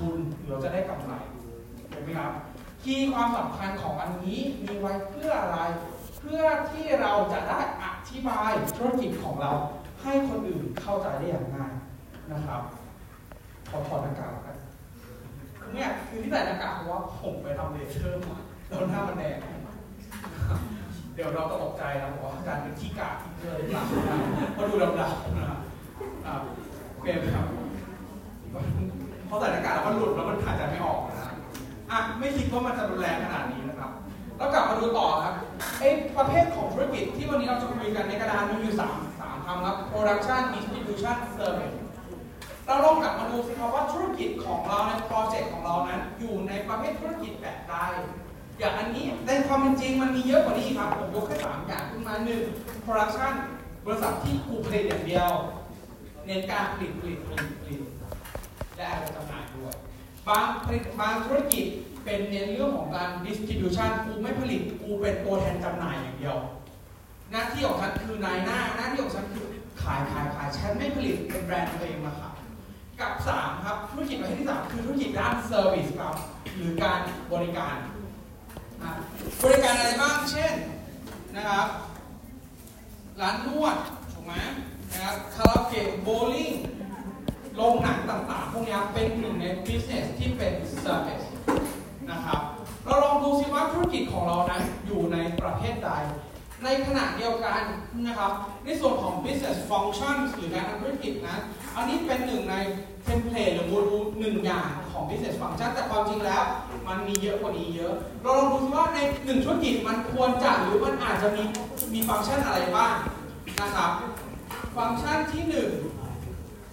ทุนเราจะได้กำไรเห็นไหมครับคีย์ความสำคัญของอันนี้มีไว้เพื่ออะไร เพื่อที่เราจะได้อธิบายธุรกิจของเราให้คนอื่นเข้าใจได้อย่างง่ายนะครับขอถอดหน้ากากกันคือเนี่ยคือที่ใส่หน้ากากเพราะว่าผมไปทำเลเซอร์มาแล้วหน้ามันแดงเดี๋ยวเราก็ตกใจนะบอกว่าอาจารย์เป็นที่กาที่เกินหลังนะเพราะดูดำๆนะครับโอเคครับ พอใส่หน้ากากแล้วมันหลุดแล้วมันหายใจไม่ออกนะอะไม่คิดว่ามันจะรุนแรงขนาดนี้นะครับ แล้วกลับมาดูต่อครับไอ้ประเภทของธุรกิจที่วันนี้เราจะคุยกันในกระดานมีอยู่สามสามคำครับ production distribution service เราลองกลับมาดูสิครับว่าธุรกิจของเราในโปรเจกต์ของเรานั้น อยู่ในประเภทธุรกิจแบบใดอย่างอันนี้ในความเป็นจริงมันมีเยอะกว่านี้ครับ ผมยกแค่สามอย่างขึ้นมาหนึ่ง production บริษัทที่กูผลิตอย่างเดียว เน้นการผลิตผลิตผลิตผลิต และอาจจะจำหน่ายด้วย บางบางธุรกิจเป็นเน้นเรื่องของการ distribution กูไม่ผลิตกูเป็นตัวแทนจำหน่ายอย่างเดียว หน้าที่ของฉันคือนายหน้าหน้าที่ของฉันคือขายขายขายฉันไม่ผลิตเป็นแบรนด์ตัวเองมาขายกับ3ครับธุรกิจประเภทที่ 3 คือธุรกิจด้าน service ครับหรือการบริการ บริการอะไรบ้างเช่นนะครับร้านนวดถูกไหมนะครับคาราโอเกะโบลิ่ง โรงหนังต่างๆ พวกนี้เป็นหนึ่งใน business ที่เป็น service นะครับ เราลองดูซิว่าธุรกิจของเรานั้นอยู่ในประเภทใด ในขณะเดียวกันนะครับ ในส่วนของ business function หรือการทำธุรกิจนะอันนี้เป็นหนึ่งในเทมเพลตหรือโมดูลหนึ่งอย่างของ business function แต่ความจริงแล้ว มันมีเยอะกว่านี้เยอะ เราลองดูซิว่าในหนึ่งธุรกิจมันควรจะหรือมันอาจจะมีมีฟังก์ชันอะไรบ้างนะครับ ฟังก์ชันที่ห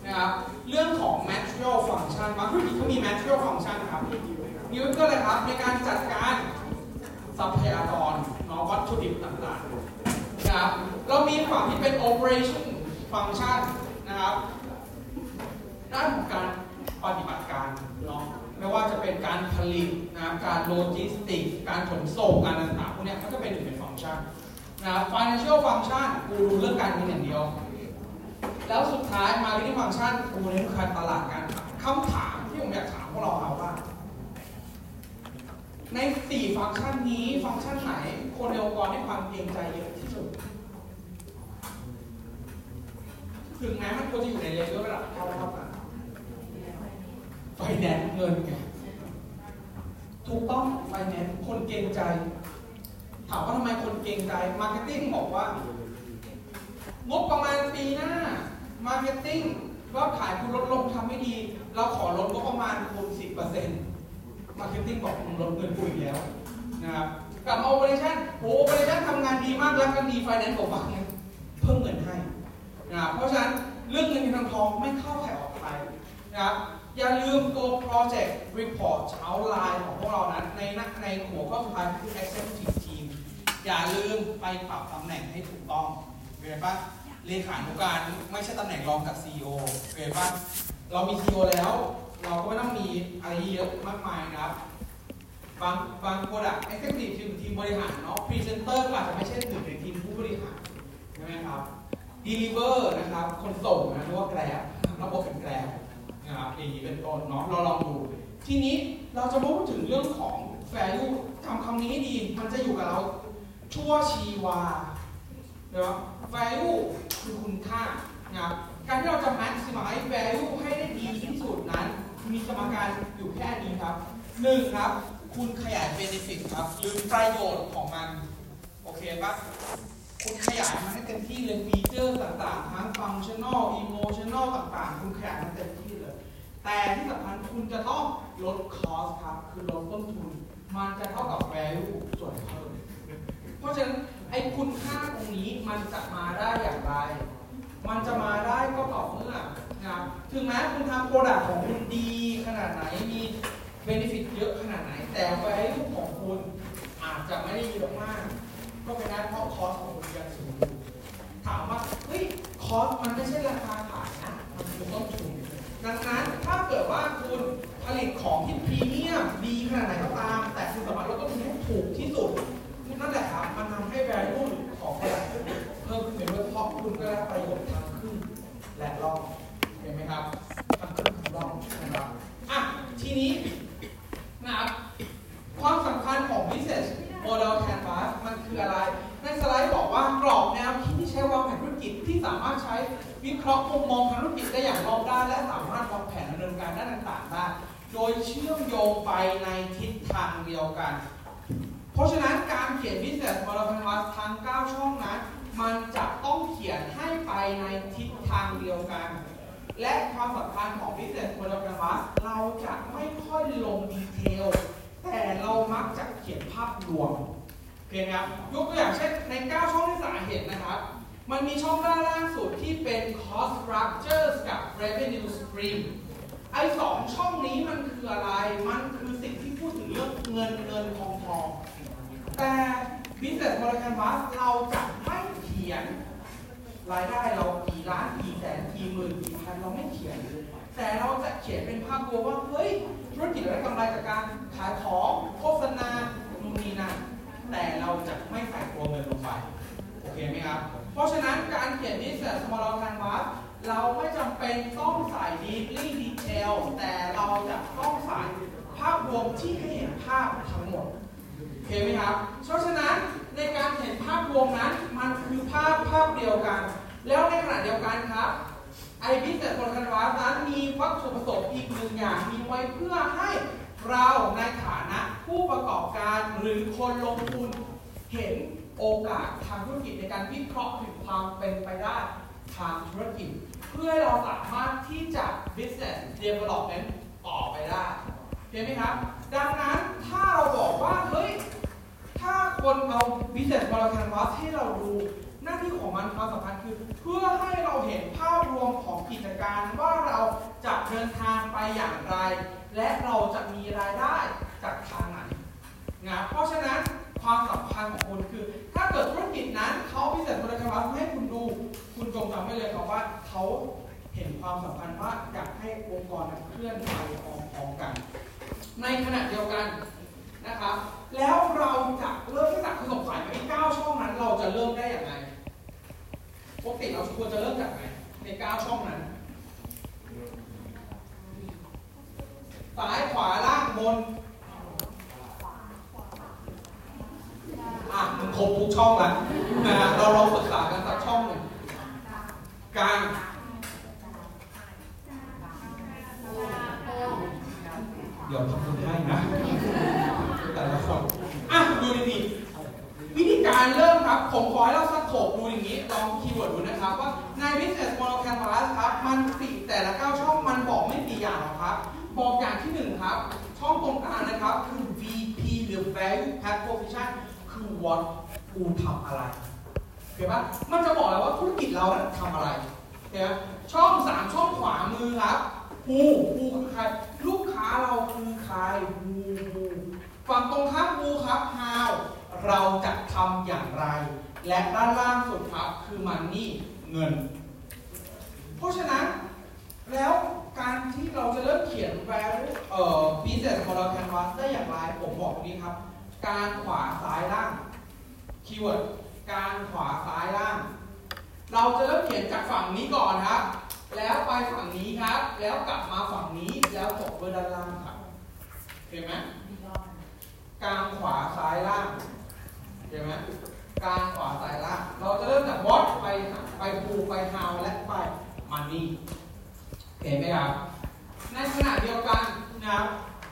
นะครับเรื่องของ material function บางธุรกิจเขามี material function ครับมีก็เลยครับในการจัดการทรัพยากรนาะวัตถุดิบต่างๆนะครับเรามีฝั่งที่เป็น operation function นะครับด้านของการปฏิบัติการเนาะไม่ว่าจะเป็นการผลิตนะครับการโลจิสติก การขนส่งการต่างๆพวกนี้ยมันก็เป็นหนึ่งในฟังก์ชันนะครับ financial function กูดูเรื่องการเงินอย่างเดียว แล้วสุดท้าย marketing function กูเน้นการตลาดการขายคำถามที่ผมอยากถามพวกเราเอาว่า ในสี่ฟังก์ชันนี้ฟังก์ชันไหน คนในองค์กรให้ความเกรงใจเยอะที่สุด ถึงแม้มันควรจะอยู่ในเลเวลระดับเท่าเท่ากันไฟแนนซ์เงินไงถูกต้องไฟแนนซ์คนเกรงใจ ถามว่าทำไมคนเกรงใจ marketing บอกว่างบประมาณปีหน้า marketing ยอดขายคุณลดลงทำไม่ดี เราขอลดงบประมาณคุณ10% marketing บอกคุณลดเงินกูอีกแล้วนะครับกลับมา operation operation ทำงานดีมากแล้วกันดีไฟแนนซ์บอกว่าไงเพิ่มเงินให้นะครับเพราะฉะนั้นเรื่องเงินเงินทองทองไม่เข้าใครออกใครนะครับอย่าลืมตัว project report outline ของพวกเรานั้นในในหัวข้อสุดท้ายคือ executive team อย่าลืมไปปรับตำแหน่งให้ถูกต้องเห็นปะ เลขานุการไม่ใช่ตำแหน่งรองกับ CEO เห็นปะเรามี CEO แล้ว เราก็ไม่ต้องมีอะไรเยอะมากมายนะครับ บางบางโปรดักต์ executive team ทีมบริหารเนาะ presenter ก็อาจจะไม่ใช่หนึ่งในทีมผู้บริหารใช่ไหมครับ deliver นะครับคนส่งนะเรียกว่าแกร็บระบบเป็นแกร็บนะครับอย่างนี้เป็นต้นเนาะเราลองดู ทีนี้เราจะพูดถึงเรื่องของ value จำคำนี้ให้ดี มันจะอยู่กับเราชั่วชีวา เนาะ value คือคุณค่านะครับการที่เราจะ maximize value ให้ได้ดีที่สุดนั้น มีสมการอยู่แค่นี้ครับหนึ่งครับ คุณขยาย benefit ครับ หรือประโยชน์ของมัน โอเคปะคุณขยายมันให้เต็มที่เลย feature ต่างๆ ทั้ง functional emotional ต่างๆ คุณขยายมันเต็มที่เลย แต่ที่สำคัญคุณจะต้องลด cost ครับ คือลดต้นทุน มันจะเท่ากับ value ส่วนเพิ่มเพราะฉะนั้น ไอ้คุณค่าตรงนี้มันจะมาได้อย่างไร มันจะมาได้ก็ต่อเมื่อนะถึงแม้คุณทำ product ของคุณดีขนาดไหน มีเบนฟิตเยอะขนาดไหน แต่ value ของคุณอาจจะไม่ได้เยอะมาก ก็เป็นได้เพราะคอสของคุณยังสูงถามว่า เฮ้ย คอสมันไม่ใช่ราคา สำคัญของ business model canvas เราจะไม่ค่อยลงดีเทล แต่เรามักจะเขียนภาพรวมโอเคไหมครับยกตัวอย่างเช่นใน 9 ช่องที่สาเห็นนะครับ มันมีช่องด้านล่างสุดที่เป็น cost structures กับ revenue stream ไอ้สองช่องนี้มันคืออะไร มันคือสิ่งที่พูดถึงเรื่องเงินเงินทองทองแต่ business model canvas เราจะไม่เขียน รายได้เรากี่ล้านกี่แสนกี่หมื่นกี่พันเราไม่เขียนเลย แต่เราจะเขียนเป็นภาพรวมว่าเฮ้ยธุรกิจเราได้กำไรจากการขายของโฆษณานู่นนี่นั่นแต่เราจะไม่ใส่ตัวเงินลงไปโอเคไหมครับ เพราะฉะนั้นการเขียน business model canvas เราไม่จำเป็นต้องใส่ deeply detail แต่เราจะต้องใส่ภาพรวมที่ให้เห็นภาพทั้งหมดโอเคไหมครับ เพราะฉะนั้นในการเห็นภาพรวมนั้นมันคือภาพภาพเดียวกัน แล้วในขณะเดียวกันครับ ไอบิสเนสโปรแกรมนั้นมีวัตถุประสงค์อีกหนึ่งอย่างมีไว้เพื่อให้เราในฐานะผู้ประกอบการหรือคนลงทุนเห็นโอกาสทางธุรกิจในการวิเคราะห์ถึงความเป็นไปได้ทางธุรกิจ เพื่อเราสามารถที่จะ business development ต่อไปได้เห็นไหมครับ ดังนั้นถ้าเราบอกว่า เฮ้ย ถ้าคนเอา business model canvas ให้เราดู หน้าที่ของมันความสำคัญคือ เพื่อให้เราเห็นภาพรวมของกิจการว่าเราจะเดินทางไปอย่างไร และเราจะมีรายได้จากทางไหนนะเพราะฉะนั้นความสำคัญของคุณคือ ถ้าเกิดธุรกิจนั้นเขา business model canvas ให้คุณดู คุณจงจำไว้เลยครับว่าเขาเห็นความสำคัญว่าอยากให้องค์กรนั้นเคลื่อนไปพร้อมๆกัน ในขณะเดียวกันนะครับ แล้วเราจะเริ่มที่จากคือสงสัยไหมเก้าช่องนั้นเราจะเริ่มได้อย่างไร ปกติเราควรจะเริ่มจากไหนในเก้าช่องนั้น ซ้ายขวาล่างบน อะมันครบทุกช่องแล้วนะเราลองศึกษากันสักช่องหนึ่งกลารเดี๋ยวทำคนให้นะ แต่ละคนอะดูดีๆ วิธีการเริ่มครับ ผมขอให้เราสักโขบดูอย่างนี้ ลองคีย์เวิร์ดดูนะครับ ว่าใน business model canvas ครับ มันสี่แต่ละเก้าช่องมันบอกไม่กี่อย่างหรอกครับ บอกอย่างที่หนึ่งครับ ช่องตรงกลางนะครับ คือ VP หรือ value proposition คือ what กูทำอะไรเห็นปะมันจะบอกเลยว่าธุรกิจเราทำอะไรเห็นไหมช่องสามช่องขวามือครับฮูฮูคือใคร ลูกค้าเราคือใครฮูฮูฝั่งตรงข้ามฮูครับ how เราจะทำอย่างไร และด้านล่างสุดครับคือมันนี่เงิน เพราะฉะนั้นแล้วการที่เราจะเริ่มเขียน value เอ่อ business model canvas ได้อย่างไรผมบอกตรงนี้ครับ การขวาซ้ายล่างคีย์เวิร์ดการขวาซ้ายล่าง เราจะเริ่มเขียนจากฝั่งนี้ก่อนครับ แล้วไปฝั่งนี้ครับ แล้วกลับมาฝั่งนี้แล้วจบด้วยด้านล่างครับเห็นไหมกลางขวาซ้ายล่าง เห็นไหมกางขวาซ้ายล่างเราจะเริ่มจากวอตไปไปภูไปฮาวและไปมันนี่เห็นไหมครับ ในขณะเดียวกันนะครับ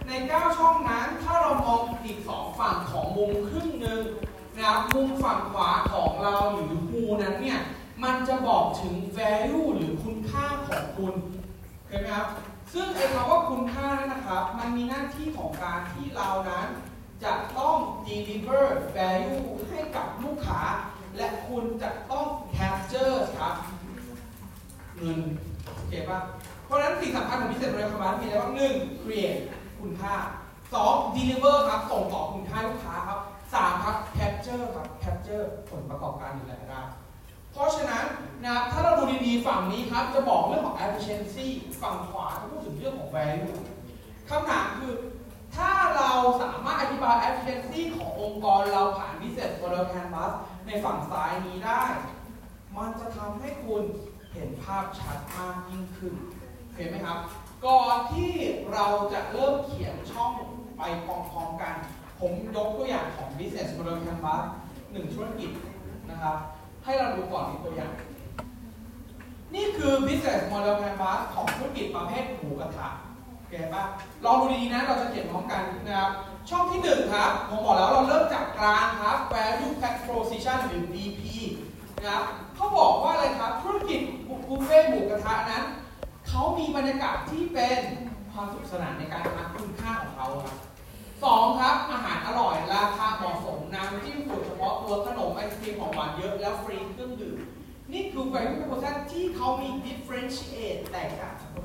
ใน 9 ช่องนั้นถ้าเรามองอีก 2 ฝั่งของมุมครึ่งหนึ่งนะครับมุมฝั่งขวาของเราหรือฮูนั้นเนี่ยมันจะบอกถึง value หรือคุณค่าของคุณเห็นไหมครับ ซึ่งไอ้คำว่าคุณค่านั่นนะครับ มันมีหน้าที่ของการที่เรานั้น จะต้อง deliver value ให้กับลูกค้า และคุณจะต้อง capture ครับเงินโอเคป่ะเพราะฉะนั้นสิ่งสำคัญของพิเศษบริการมีอะไรบ้างหนึ่ง create คุณค่าสอง deliver ครับ ส่งต่อคุณค่าลูกค้าครับสามครับ capture ครับ capture ผลประกอบการอยู่แล้วนะเพราะฉะนั้นนะถ้าเราดูดีๆ ฝั่งนี้ครับ จะบอกเรื่องของ efficiency ฝั่งขวาจะพูดถึงเรื่องของ value คำถามคือ ถ้าเราสามารถอธิบาย efficiency ขององค์กรเราผ่าน business model canvas ในฝั่งซ้ายนี้ได้ มันจะทำให้คุณเห็นภาพชัดมากยิ่งขึ้น เห็นไหมครับ ก่อนที่เราจะเริ่มเขียนช่องไปพร้อมๆกัน ผมยกตัวอย่างของ business model canvas หนึ่งธุรกิจนะครับ ให้เราดูก่อนมีตัวอย่าง นี่คือ business model canvas ของธุรกิจประเภทหมูกระทะ คปะลองดูดีๆนะ เราจะเขียนพร้อมกันนะครับ ช่องที่หนึ่งครับ ผมบอกแล้วเราเริ่มจากกลางครับ value proposition หรือ VP นะครับเขาบอกว่าอะไรครับ ธุรกิจบุฟเฟ่หมูกระทะนั้น เขามีบรรยากาศที่เป็นความสนุกสนานในการทาคุณค่าของเขาครับสองครับ อาหารอร่อยราคาเหมาะสมน้ำจิ้มสูตรเฉพาะตัวขนมไอศครีมของหวานเยอะแล้วฟรีเครื่องดื่มนี่คือ value proposition ที่เขามี differentiate แตกต่างจากคน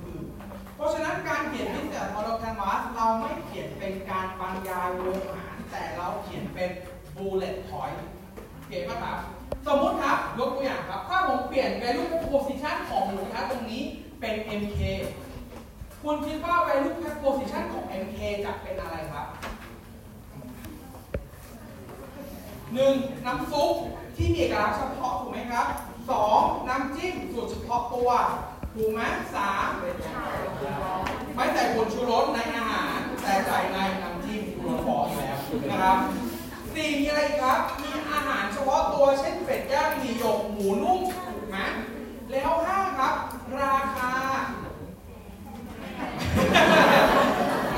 ราะฉะนั้นการเขียน business model canvas เราไม่เขียนเป็นการบรรยายวงหารแต่เราเขียนเป็น bullet point เก๋ไหมครับ สมมติครับ ยกตัวอย่างครับ ถ้าผมเปลี่ยน value proposition ของหมูกระทะตรงนี้เป็น MK คุณคิดว่า value proposition ของ MK จะเป็นอะไรครับหนึ่งน้ำซุปที่มีเอกลักษณ์เฉพาะถูกไหมครับสองน้ำจิ้มสูตรเฉพาะตัว ถูกไหมสามไม่ใส่ผงชูรสในอาหาร แต่ใส่ในน้ำจิ้มคุณบอกอยู่แล้วนะครับสี่มีอะไรครับ มีอาหารเฉพาะตัวเช่นเป็ดย่างหมี่หยกหมูนุ่มถูกไหมแล้วห้าครับ ราคา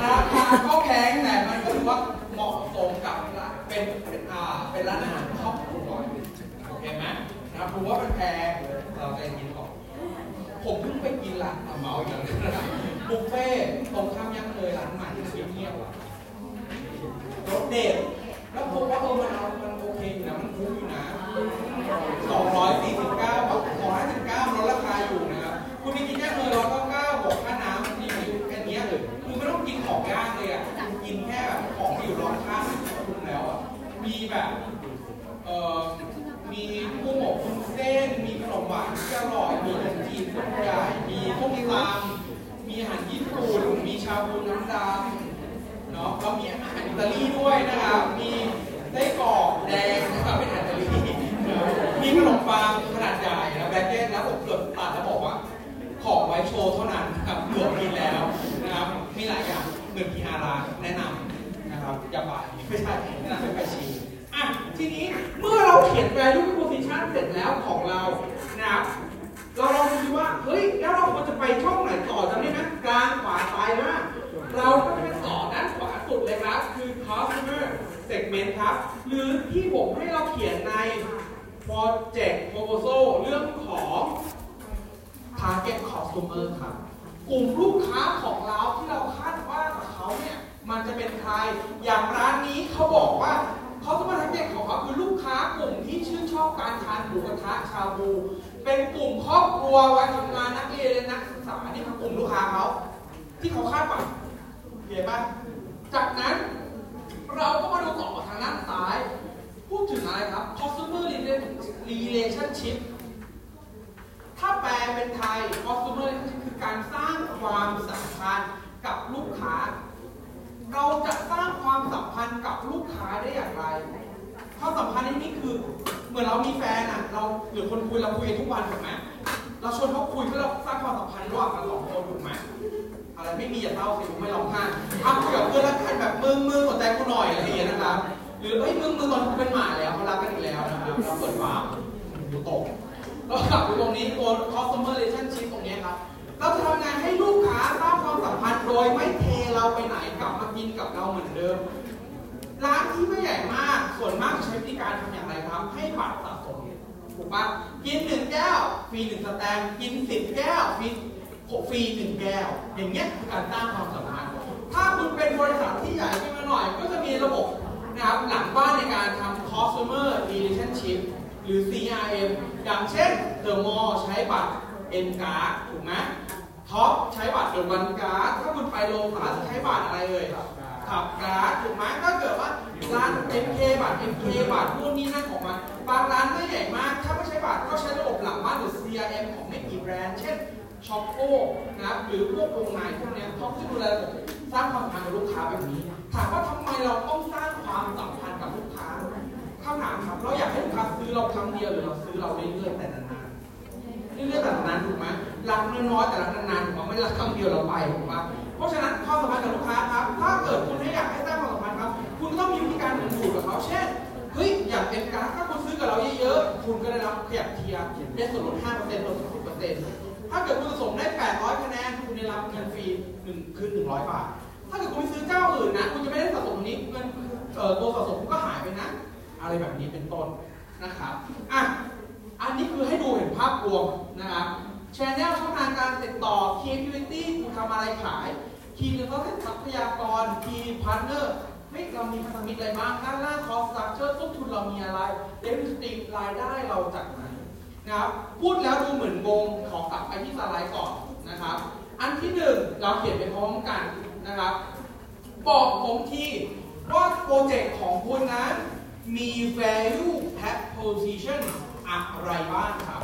ราคาก็แพงแต่มันก็ถือว่าเหมาะสมกับเป็นเป็นอ่าเป็นร้านอาหารครอบครัวโอเคไหมนะครับรู้ว่ามันแพงเราใจกิน ผมเพิ่งไปกินร้านเมาอีกแล้วนะครับบุฟเฟ่ตรงข้ามยังเลยร้านใหม่ที่เงียบๆอะรสเด็ดแล้วผมว่าเออมันเอามันโอเคอยู่นะมันคุ้มอยู่นะ249บาท259ลดราคาอยู่นะครับคุณไปกินแค่เนยร้อยเก้าเก้าบวกค่าน้ำรีวิวแค่นี้เลยคือไม่ต้องกินของย่างเลยอะคุณกินแค่ของที่อยู่ร้อนข้างคุณแล้วอะมีแบบเอ่อมีกุ้งอบวุ้นเส้น มีขนมหวานที่อร่อย มีขนมจีนกุ้งใหญ่มีต้มตำมีอาหารญี่ปุ่น มีชาบูน้ำดำเนาะแล้วมีอาหารอิตาลีด้วยนะครับ มีไส้กรอกแดงนะครับเป็นอาหารอิตาลีมีขนมปังขนาดใหญ่นะแบกเก้ตแล้วผมเกือบตัดแล้วบอกว่าของไว้โชว์เท่านั้นครับเกือบกินแล้วนะครับ มีหลายอย่างเหมือนพีอาราแนะนำนะครับอย่าไปไม่ใช่แนะนำไปชิม ทีนี้เมื่อเราเขียน value proposition เสร็จแล้วของเรานะครับเราลองดูว่า เฮ้ย แล้วเราควรจะไปช่องไหนต่อจำได้ไหมกลางขวาซ้ายมากเราก็จะไปต่อด้านขวาสุดเลยครับ คือ customer segment ครับ หรือที่ผมให้เราเขียนใน project proposal เรื่องของ target customer ครับ กลุ่มลูกค้าของเราที่เราคาดว่าเขาเนี่ย มันจะเป็นใคร อย่างร้านนี้เขาบอกว่า เขาจะมาทักเก็ตของเขาคือลูกค้ากลุ่มที่ชื่นชอบการทานหมูกระทะชาบู เป็นกลุ่มครอบครัววัยทำงานนักเรียนและนักศึกษานี่คือกลุ่มลูกค้าเขาที่เขาคาดหวังเห็นปะจากนั้นเราก็มาดูต่อทางด้านซ้าย พูดถึงอะไรครับ customer relationship ถ้าแปลเป็นไทย customer relationship คือการสร้างความสัมพันธ์กับลูกค้า เราจะสร้างความสัมพันธ์กับลูกค้าได้อย่างไรความสัมพันธ์นี้คือเหมือนเรามีแฟนอะ เราหรือคนคุยเราคุยทุกวันถูกไหมเราชวนเขาคุยเพื่อเราสร้างความสัมพันธ์ระหว่างเราสองคนถูกไหมอะไรไม่มีอย่าเศร้าสิผมไม่ร้องไห้อ้าวคุยกับเพื่อนแล้วกันแบบมึงมึงสนใจกูหน่อยอะไรอย่างเงี้ยนะครับหรือเอ้ยมึงมึงตอนกูเป็นหมาแล้วเขารักกันอีกแล้วนะครับเราเปิดฟาร์มอยู่ตกเรากลับไปตรงนี้ตัว customer relationship ตรงนี้ครับเราจะทำไงให้ลูกค้าสร้างความสัมพันธ์โดยไม่เท เราไปไหนกลับมากินกับเราเหมือนเดิม ร้านที่ไม่ใหญ่มาก ส่วนมากใช้วิธีการทำอย่างไรครับ ให้บัตรสะสมถูกปะกินหนึ่งแก้วฟรีหนึ่งสแตมกินสิบแก้วฟรีฟรีหนึ่งแก้ว อย่างเงี้ยคือการสร้างความสัมพันธ์ถ้าคุณเป็นบริษัทที่ใหญ่ขึ้นมาหน่อย ก็จะมีระบบนะครับหลังบ้านในการทำ customer relationship หรือ CRM อย่างเช่น The Mall ใช้บัตร N card ถูกไหม ท็อปใช้บัตรเดอะวันการ์ดถ้าคุณไปโลตัสใช้บัตรอะไรเอ่ยขับการ์ดถูกไหมถ้าเกิดว่าร้าน MK บัตร MK บัตรนู่นนี่นั่นของมันบางร้านไม่ใหญ่มาก ถ้าไม่ใช้บัตรก็ใช้ระบบหลังบ้านหรือ CRM ของไม่กี่แบรนด์เช่นช็อปโก้นะครับหรือพวกโรงงานพวกเนี้ยเขาจะดูแลระบบสร้างความสัมพันธ์กับลูกค้าแบบนี้ ถามว่าทำไมเราต้องสร้างความสัมพันธ์กับลูกค้าคำถามครับเราอยากให้ลูกค้าซื้อเราครั้งเดียวหรือเราซื้อเราเรื่อยๆแต่นานๆ เรื่อยๆแบบนั้นถูกไหมรักน้อยๆแต่รักนานๆผมว่าไม่รักครั้งเดียวเราไปผมว่าเพราะฉะนั้นความสัมพันธ์กับลูกค้าครับ ถ้าเกิดคุณไม่อยากให้สร้างความสัมพันธ์ครับ คุณต้องมีวิธีการดึงดูดกับเขาเช่นเฮ้ยอยากเป็นการถ้าคุณซื้อกับเราเยอะๆคุณก็ได้รับขยับ tierได้ส่วนลด5%ลด10%ถ้าเกิดคุณสะสมได้ 800คะแนนคุณได้รับเงินฟรีหนึ่งคืน100 บาท ถ้าเกิดคุณไปซื้อเจ้าอื่นนะคุณจะไม่ได้สะสมนี้เงินเอ่อตัวสะสมก็หายไปนะ อะไรแบบนี้เป็นต้นนะครับอะ อันนี้คือให้ดูเห็นภาพรวมนะครับ channel ช่องทางการติดต่อ key activity คุณทำอะไรขาย key resource เป็นทรัพยากร key partner เฮ้ยเรามีพันธมิตรอะไรบ้างด้านล่าง cost structure ต้นทุนเรามีอะไรเดฟิซิตรายได้เราจากไหนนะครับพูดแล้วดูเหมือนงงขอกลับไปที่สไลด์ก่อนนะครับ อันที่หนึ่งเราเขียนไปพร้อมกันนะครับ บอกผมทีว่าโปรเจกต์ของคุณนั้นมี value proposition อะไรบ้างครับ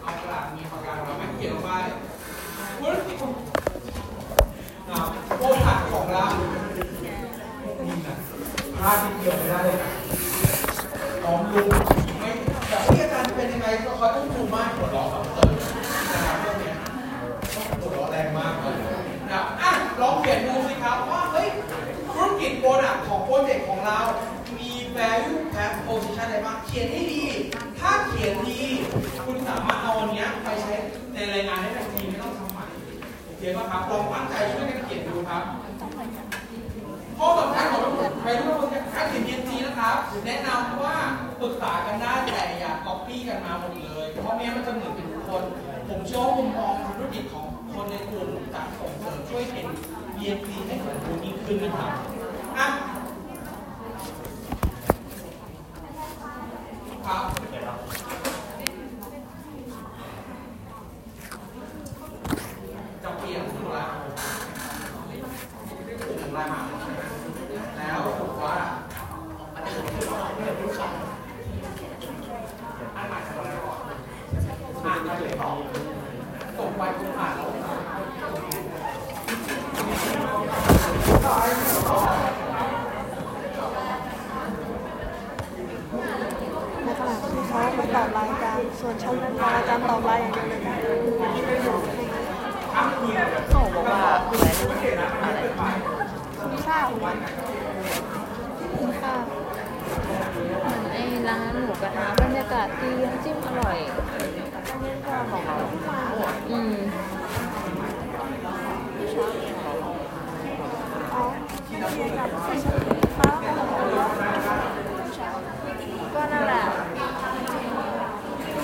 เอากระดาษมีปากกาเราไม่เขียนลงไปธุรกิจนะครับโปรดักของเรานี่นะพลาดที่เกี่ยวไม่ได้เลยนะน้องลุงไม่แต่ที่อาจารย์เป็นยังไงก็เขาต้องดูมากหัวเราะแบบเออนะครับเรื่องนี้ยหัวเราะแรงมากเลยนะอะลองเขียนดูสิครับว่าเฮ้ยธุรกิจโปรดักของโปรเจกต์ของเรา value proposition อะไรบ้างเขียนให้ดี ถ้าเขียนดี คุณสามารถเอาอันเนี้ยไปใช้ในรายงานได้ทันทีไม่ต้องทำใหม่โอเคป่ะครับลองตั้งใจช่วยกันเขียนดูครับข้อสำคัญของใครรู้ว่าการเขียน PNG นะครับแนะนำว่าปรึกษากันได้แต่อย่า copy กันมาหมดเลย เพราะไม่งั้นมันจะเหมือนเป็นคน ผมเชื่อว่ามุมมองธุรกิจของคนในกลุ่มจะส่งเสริมช่วยเป็น PNG ให้สมบูรณ์ยิ่งขึ้นนะครับอะครับ จะเปลี่ยนตัวละกลุ่มรายมาแล้วบอกว่าอันนี้เป็นผู้ชายอันใหม่ทำอะไรก่อนอ่านมาเลยต่อส่งไปคุณอ่านแล้ว ในขณะที่เขาไปตอบรายการ ส่วนฉันเป็นรายการตอบรายอย่างเดียวเลย ทั้งคืน เขาบอกว่าอะไรอะไร คุณค่าของมันคุณค่า เหมือนไอ้ร้านหมูกระทะบรรยากาศดีน้ำจิ้มอร่อย ของเรามาก อืม อ๋อที่เราเรียนกับใส่ชุดฟ้าของเรา ก็นั่นแหละ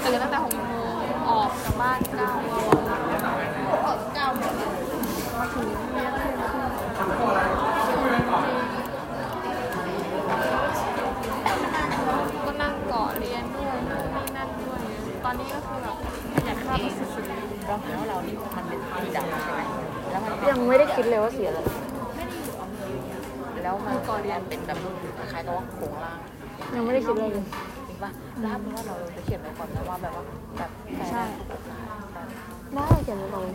ตื่นตั้งแต่หกโมงออกจากบ้านเก้าโมงออกเก้าโมง ถึงเรียนเรียนคือ ก็นั่งเกาะเรียนด้วยนู่นนี่นั่นด้วย ตอนนี้ก็คือแบบอยากเข้าไปสุด เราเห็นว่าเรานี่มันเป็นสีดำใช่ไหมแล้วมัน ยังไม่ได้คิดเลย ว่าเสียอะไรแล้วมันก็เรียนเป็นแบบคล้ายๆกับว่าโครงล่างยังไม่ได้คิดเลยเลยจริงป่ะแล้วเพราะว่าเราจะเขียนไว้ก่อนนะว่าแบบว่าแบบใช่แบบได้เขียนไปก่อน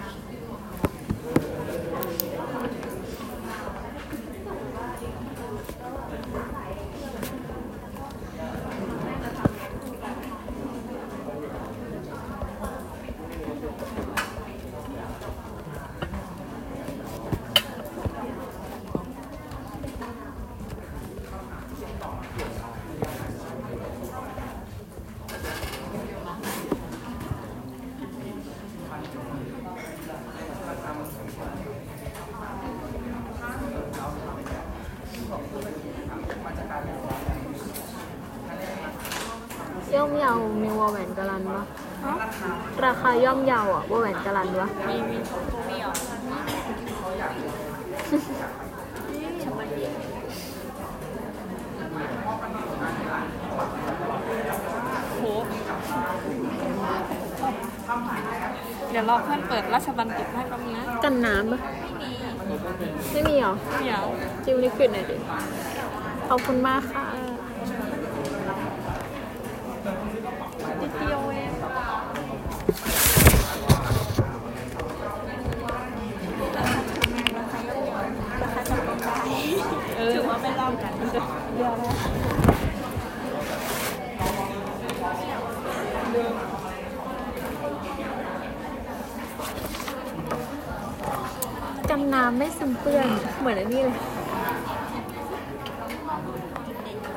ย่อมเยาวมีวอลแหวนกาลันปะ ราคาย่อมเยาวอะวอลแหวนกาลันปะมีมีมีเหรอโหเดี๋ยวรอเพื่อนเปิดราชบัณฑิตให้แป๊บนึงนะกันน้ำปะไม่มีเหรอ เดี๋ยว จิ้มลิควิดหน่อยดิ ขอบคุณมากค่ะ นิดเดียวเองถือว่าไม่รอบกันมันจะเยอะแล้ว ไม่ซึมเปื้อน เหมือนอันนี้เลย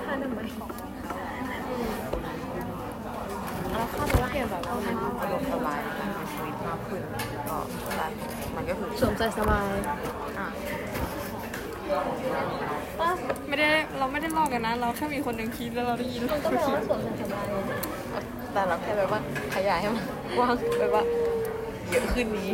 ผ้าทำไมย แล้วถ้าเราเปลี่ยนแบบว่ามันสะดวกสบายในการใช้ชีวิตมากขึ้นก็แบบมัน ก็คือสวมใส่สบายอะป้าไม่ได้เราไม่ได้ลอกกันนะ เราแค่มีคนหนึ่งคิดแล้วเราได้ยินมันก็แปลว่าสวมใส่สบายแต่เราแค่แบบว่าขยายให้มันกว้างแบบว่าเยอะขึ้นนี้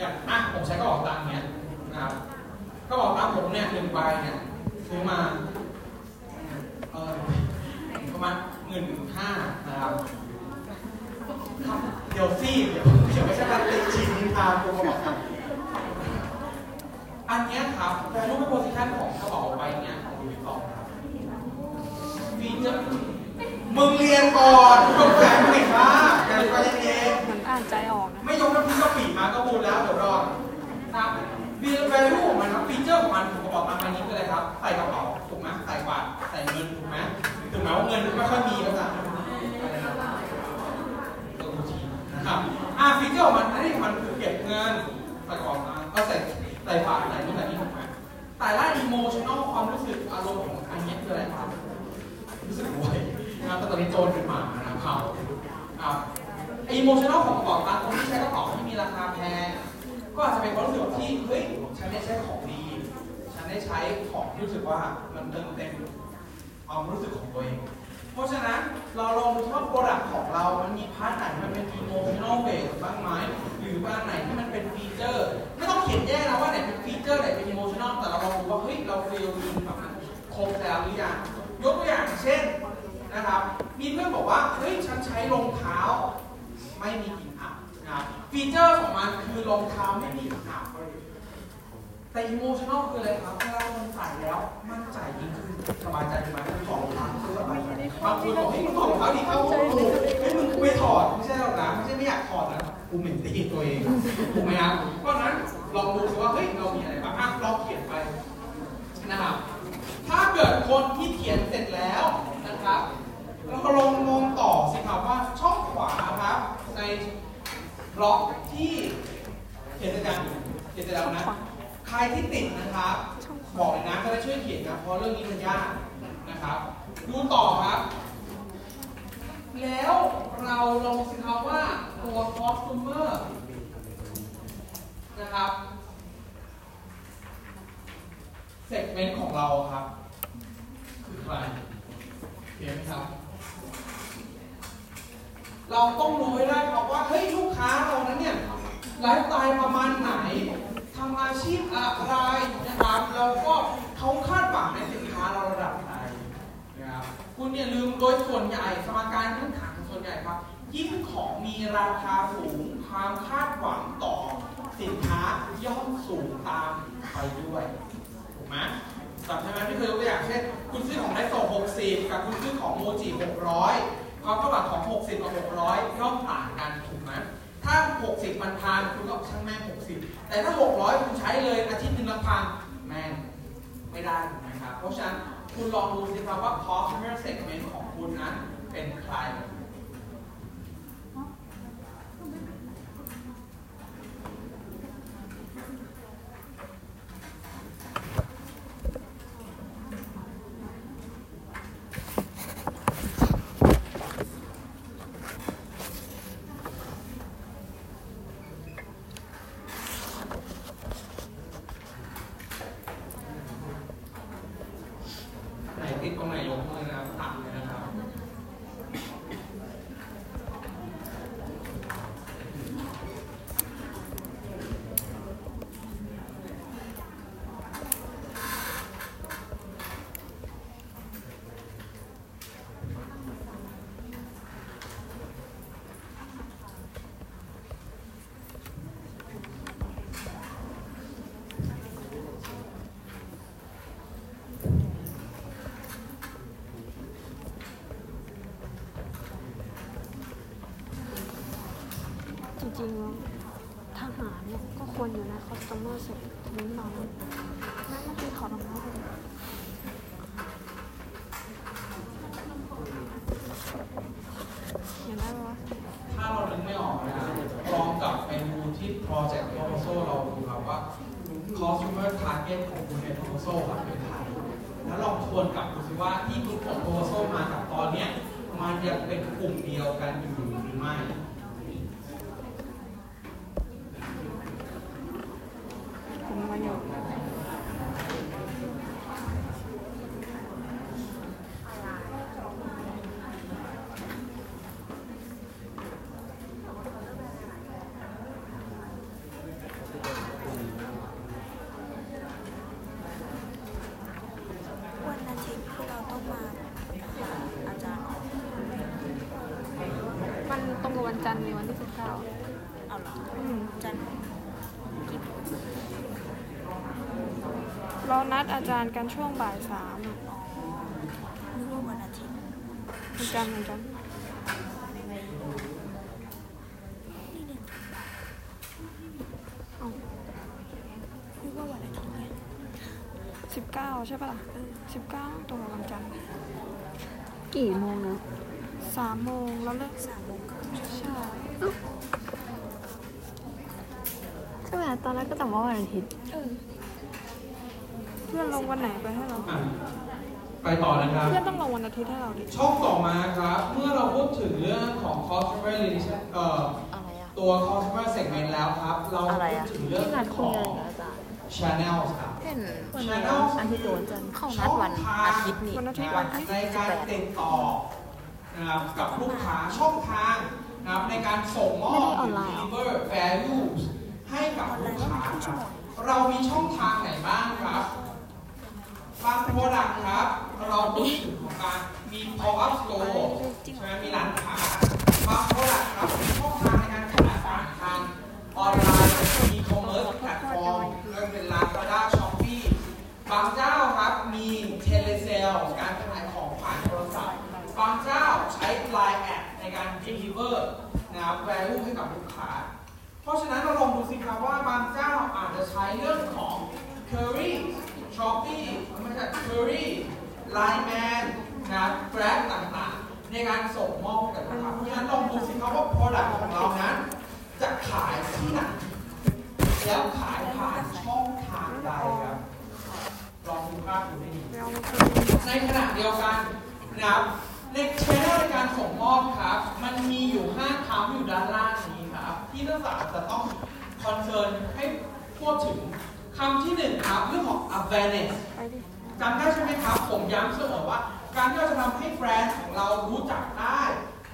อย่างอะผมใช้กระบอกตังค์เนี้ยนะครับกระบอกตังค์ผมเนี่ยหนึ่งใบเนี่ยซื้อมาเออประมาณหมื่นห้านะครับเดี๋ยวซี่เดี๋ยวเดี๋ยวไม่ใช่การติดฉีดนินทาตัวกระบอกตังค์อันเนี้ยครับแต่รูปเป็นโพสิชันของกระบอกใบเนี้ยของดูต่อครับฟีเจอร์มึงเรียนก่อนมึงแฝงไม่ค่าอย่าไปเย็นๆเหมือนอ่านใจออกนะไม่ยกน้ำพริกกะปิมาก็บูนแล้ว ฟีเจอร์ของมันผมบอกตามมานี้คืออะไรครับ ใส่กระเป๋าถูกไหมใส่บาทใส่เงินถูกไหมถึงแม้ว่าเงินไม่ค่อยมีก็ตามอะตัวบัญชีนะครับอ่าฟีเจอร์ของมันอันนี้มันคือเก็บเงินใส่กระเป๋าตังค์ก็ใส่ใส่บาทใส่นู่นใส่นี่ถูกไหมแต่ละอิโมชั่นอลความรู้สึกอารมณ์ของอันนี้คืออะไรครับ รู้สึกรวยนะแต่ตอนนี้โจรเป็นหมานะครับเผาครับ emotional ของกระเป๋าตังค์คนที่ใช้กระเป๋าที่มีราคาแพงก็อาจจะเป็นความรู้สึกที่เฮ้ยฉันได้ใช้ของดี ได้ใช้ของที่รู้สึกว่ามันเติมเต็มความรู้สึกของตัวเอง เพราะฉะนั้นเราลองดูว่า product ของเรา มันมี part ไหนมันเป็น emotional based บ้างไหมหรือว่าไหนที่มันเป็น feature ไม่ต้องเขียนแยกนะว่าไหนเป็น feature ไหนเป็น emotional แต่เราลองดูว่าเฮ้ยเรา fill in แบบนั้นครบแล้วหรือยังยกตัวอย่างเช่นนะครับมีเพื่อนบอกว่าเฮ้ยฉันใช้รองเท้าไม่มีกลิ่นอับนะ feature ของมันคือรองเท้าไม่มีกลิ่นอับ แต่ emotional คืออะไรครับเวลาคนใส่แล้วมั่นใจยิ่งขึ้นสบายใจขึ้นมาคือถอดรองเท้าคือสบายใจบางคนบอกเฮ้ยมึงถอดรองเท้าดีเข้าห้องกูเฮ้ยมึงกูไม่ถอดไม่ใช่หรอกนะไม่ใช่ไม่อยากถอดนะกูเหม็นตีตัวเองถูกไหมครับเพราะนั้นลองดูสิว่าเฮ้ยเรามีอะไรบ้างอะลองเขียนไปนะครับถ้าเกิดคนที่เขียนเสร็จแล้วนะครับเราก็ลงมองต่อสิครับว่าช่องขวาครับ ในบล็อกที่เขียนเสร็จยังเขียนเสร็จแล้วนะ ใครที่ติดนะครับ บอกเลยนะจะได้ช่วยเขียนนะเพราะเรื่องนี้มันยากนะครับ ดูต่อครับ แล้วเราลองสิครับว่าตัว customer นะครับ segment ของเราครับ คือใครเห็นไหมครับ เราต้องรู้ให้ได้ครับว่าเฮ้ยลูกค้าเรานั้นเนี่ยไลฟ์สไตล์ประมาณไหนทำอาชีพอะไรนะครับแล้วก็เขาคาดหวังในสินค้าเราระดับไหนนะครับคุณอย่าลืมโดยส่วนใหญ่สมการพื้นฐานส่วนใหญ่ครับ ยิ่งของมีราคาสูงความคาดหวังต่อสินค้าย่อมสูงตามไปด้วยถูกไหมจำใช่ไหมที่เคยยกตัวอย่างเช่นคุณซื้อของไดโซ60 กับคุณซื้อของโมจิ600 ความคาดหวังของ 60 กับ 600ย่อมต่างกัน ถ้า 60 มันพันคุณก็ช่างแม่ง 60 แต่ถ้า 600 คุณใช้เลยอาทิตย์หนึ่งละพันแม่งไม่ได้นะครับ เพราะฉะนั้นคุณลองดูสิครับว่า customer segment ของคุณนั้นเป็นใคร ไหนติดตรงไหนยกมือนะครับตัดเลยนะครับ จริงๆแล้วทหารเนี่ยก็ควรอยู่ใน customer service นี้นอนนั่นก็คือขอรองเท้าไปเลยเห็นได้ไหมวะ ถ้าเรานึกไม่ออกนะครับลองกลับไปดู โปรเจกต์โทโมโซเราดูครับว่า customer target ของคุณใน proposal อะเป็นใครแล้วลองทวนกลับดูสิว่าที่คุณผล proposal มากับตอนเนี้ยมันยังเป็นกลุ่มเดียวกันอยู่หรือไม่มาอยู่ วันอาทิตย์ที่เราต้องมาหาอาจารย์ มันตรงกับวันจันทร์ในวันที่ 19 เอาเหรอ อืม จันทร์กี่โมง เรานัดอาจารย์กัน ช่วงบ่ายสามอะนึกว่าวันอาทิตย์วันจันทร์เหมือนกันนี่เนี่ยเอ้านึกว่าวันอาทิตย์ไงสิบเก้าใช่ปะล่ะสิบเก้าตรงกับวันจันทร์กี่โมงนะสามโมงแล้วเลิกสามโมงครึ่งใช่ใช่ไหมตอนแรกก็แต่ว่าวันอาทิตย์เออเพื่อนล งวันไหนไปให้เราอะไปต่อนะครับ เพื่อนต้องลงวันอาทิตย์ให้เราดิ ช่องต่อมาครับ เมื่อเราพูดถึงเรื่องของ customer relation เอ่ออะไรอะตัว customer segment แล้วครับ เราอะไรพูอะดถึงเรื่องที่นัดขคุยอกันงกับอาจารย์ channel ครับเห็น channel อาทิตย์ตัวจันทร์เข้านัดวันอาทิตย์นี่วันอาทิตย์วันอาทิตย์ในสิบการแปดติดต่อนะครับกับลูกค้าช่องทางนะครับในการส่งมอบไม่ได้ออนไลน์เหรอ deliver values ให้กับลูกค้าครับเรามีช่องทางไหนบ้างครับ บาง product ครับ เราพูดถึงของการมี pop up store ใช่ไหมมีร้านค้าบาง product ครับมีช่องทางในการขายผ่านทางออนไลน์มี commerce แพลตฟอร์มเรื่องเป็น Lazada Shopee บางเจ้าครับมี telesale การขายของผ่านโทรศัพท์บางเจ้าใช้ Line แอดในการ deliver นะครับ value ให้กับลูกค้า เพราะฉะนั้นเราลองดูสิครับว่าบางเจ้าอาจจะใช้เรื่องของ Kerry Shopee ไม่ใช่ Curry Line Man นะครับต่างๆ ในการส่งมอบกับลูกค้าเพราะฉะนั้นลองดูสิครับว่า product ของเรานั้น จะขายที่ไหนแล้วขายผ่านช่องทางใดครับ ลองดูภาพดูให้ดีในขณะเดียวกันนะครับในชนในการส่งมอบครับ มันมีอยู่5คำอยู่ด้านล่างนี้ครับ ที่นักศึกษาจะต้องคอนเซิร์นให้พูดถึงคำที่หนึ่งครับเรื่องของ awareness จำได้ใช่ไหมครับ ผมย้ำเสมอว่า การที่เราจะทำให้แบรนด์ของเรารู้จักได้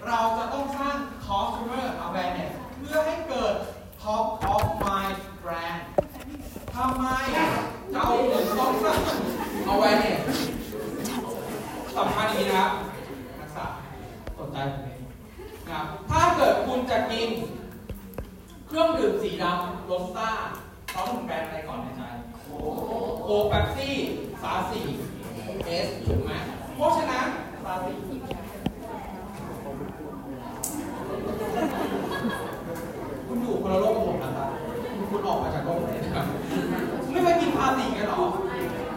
เราจะต้องสร้าง customer awareness เพื่อให้เกิด top of my brand ทำไมเราถึงต้องสร้าง awareness สำคัญนี้นะครับนักศึกษาสนใจผมไหมนะครับถ้าเกิดคุณจะกิน เครื่องดื่มสีดำโรสต้าเขาถึงแบรนด์อะไรก่อนในใจโคแป๊บซี่ ซาสีเอสถูกไหมเพราะฉะนั้นซาสีคุณอยู่คนละโลกกับผมนะครับคุณออกมาจากโลกไหนนะครับไม่เคยกินพาสีกันเหรอ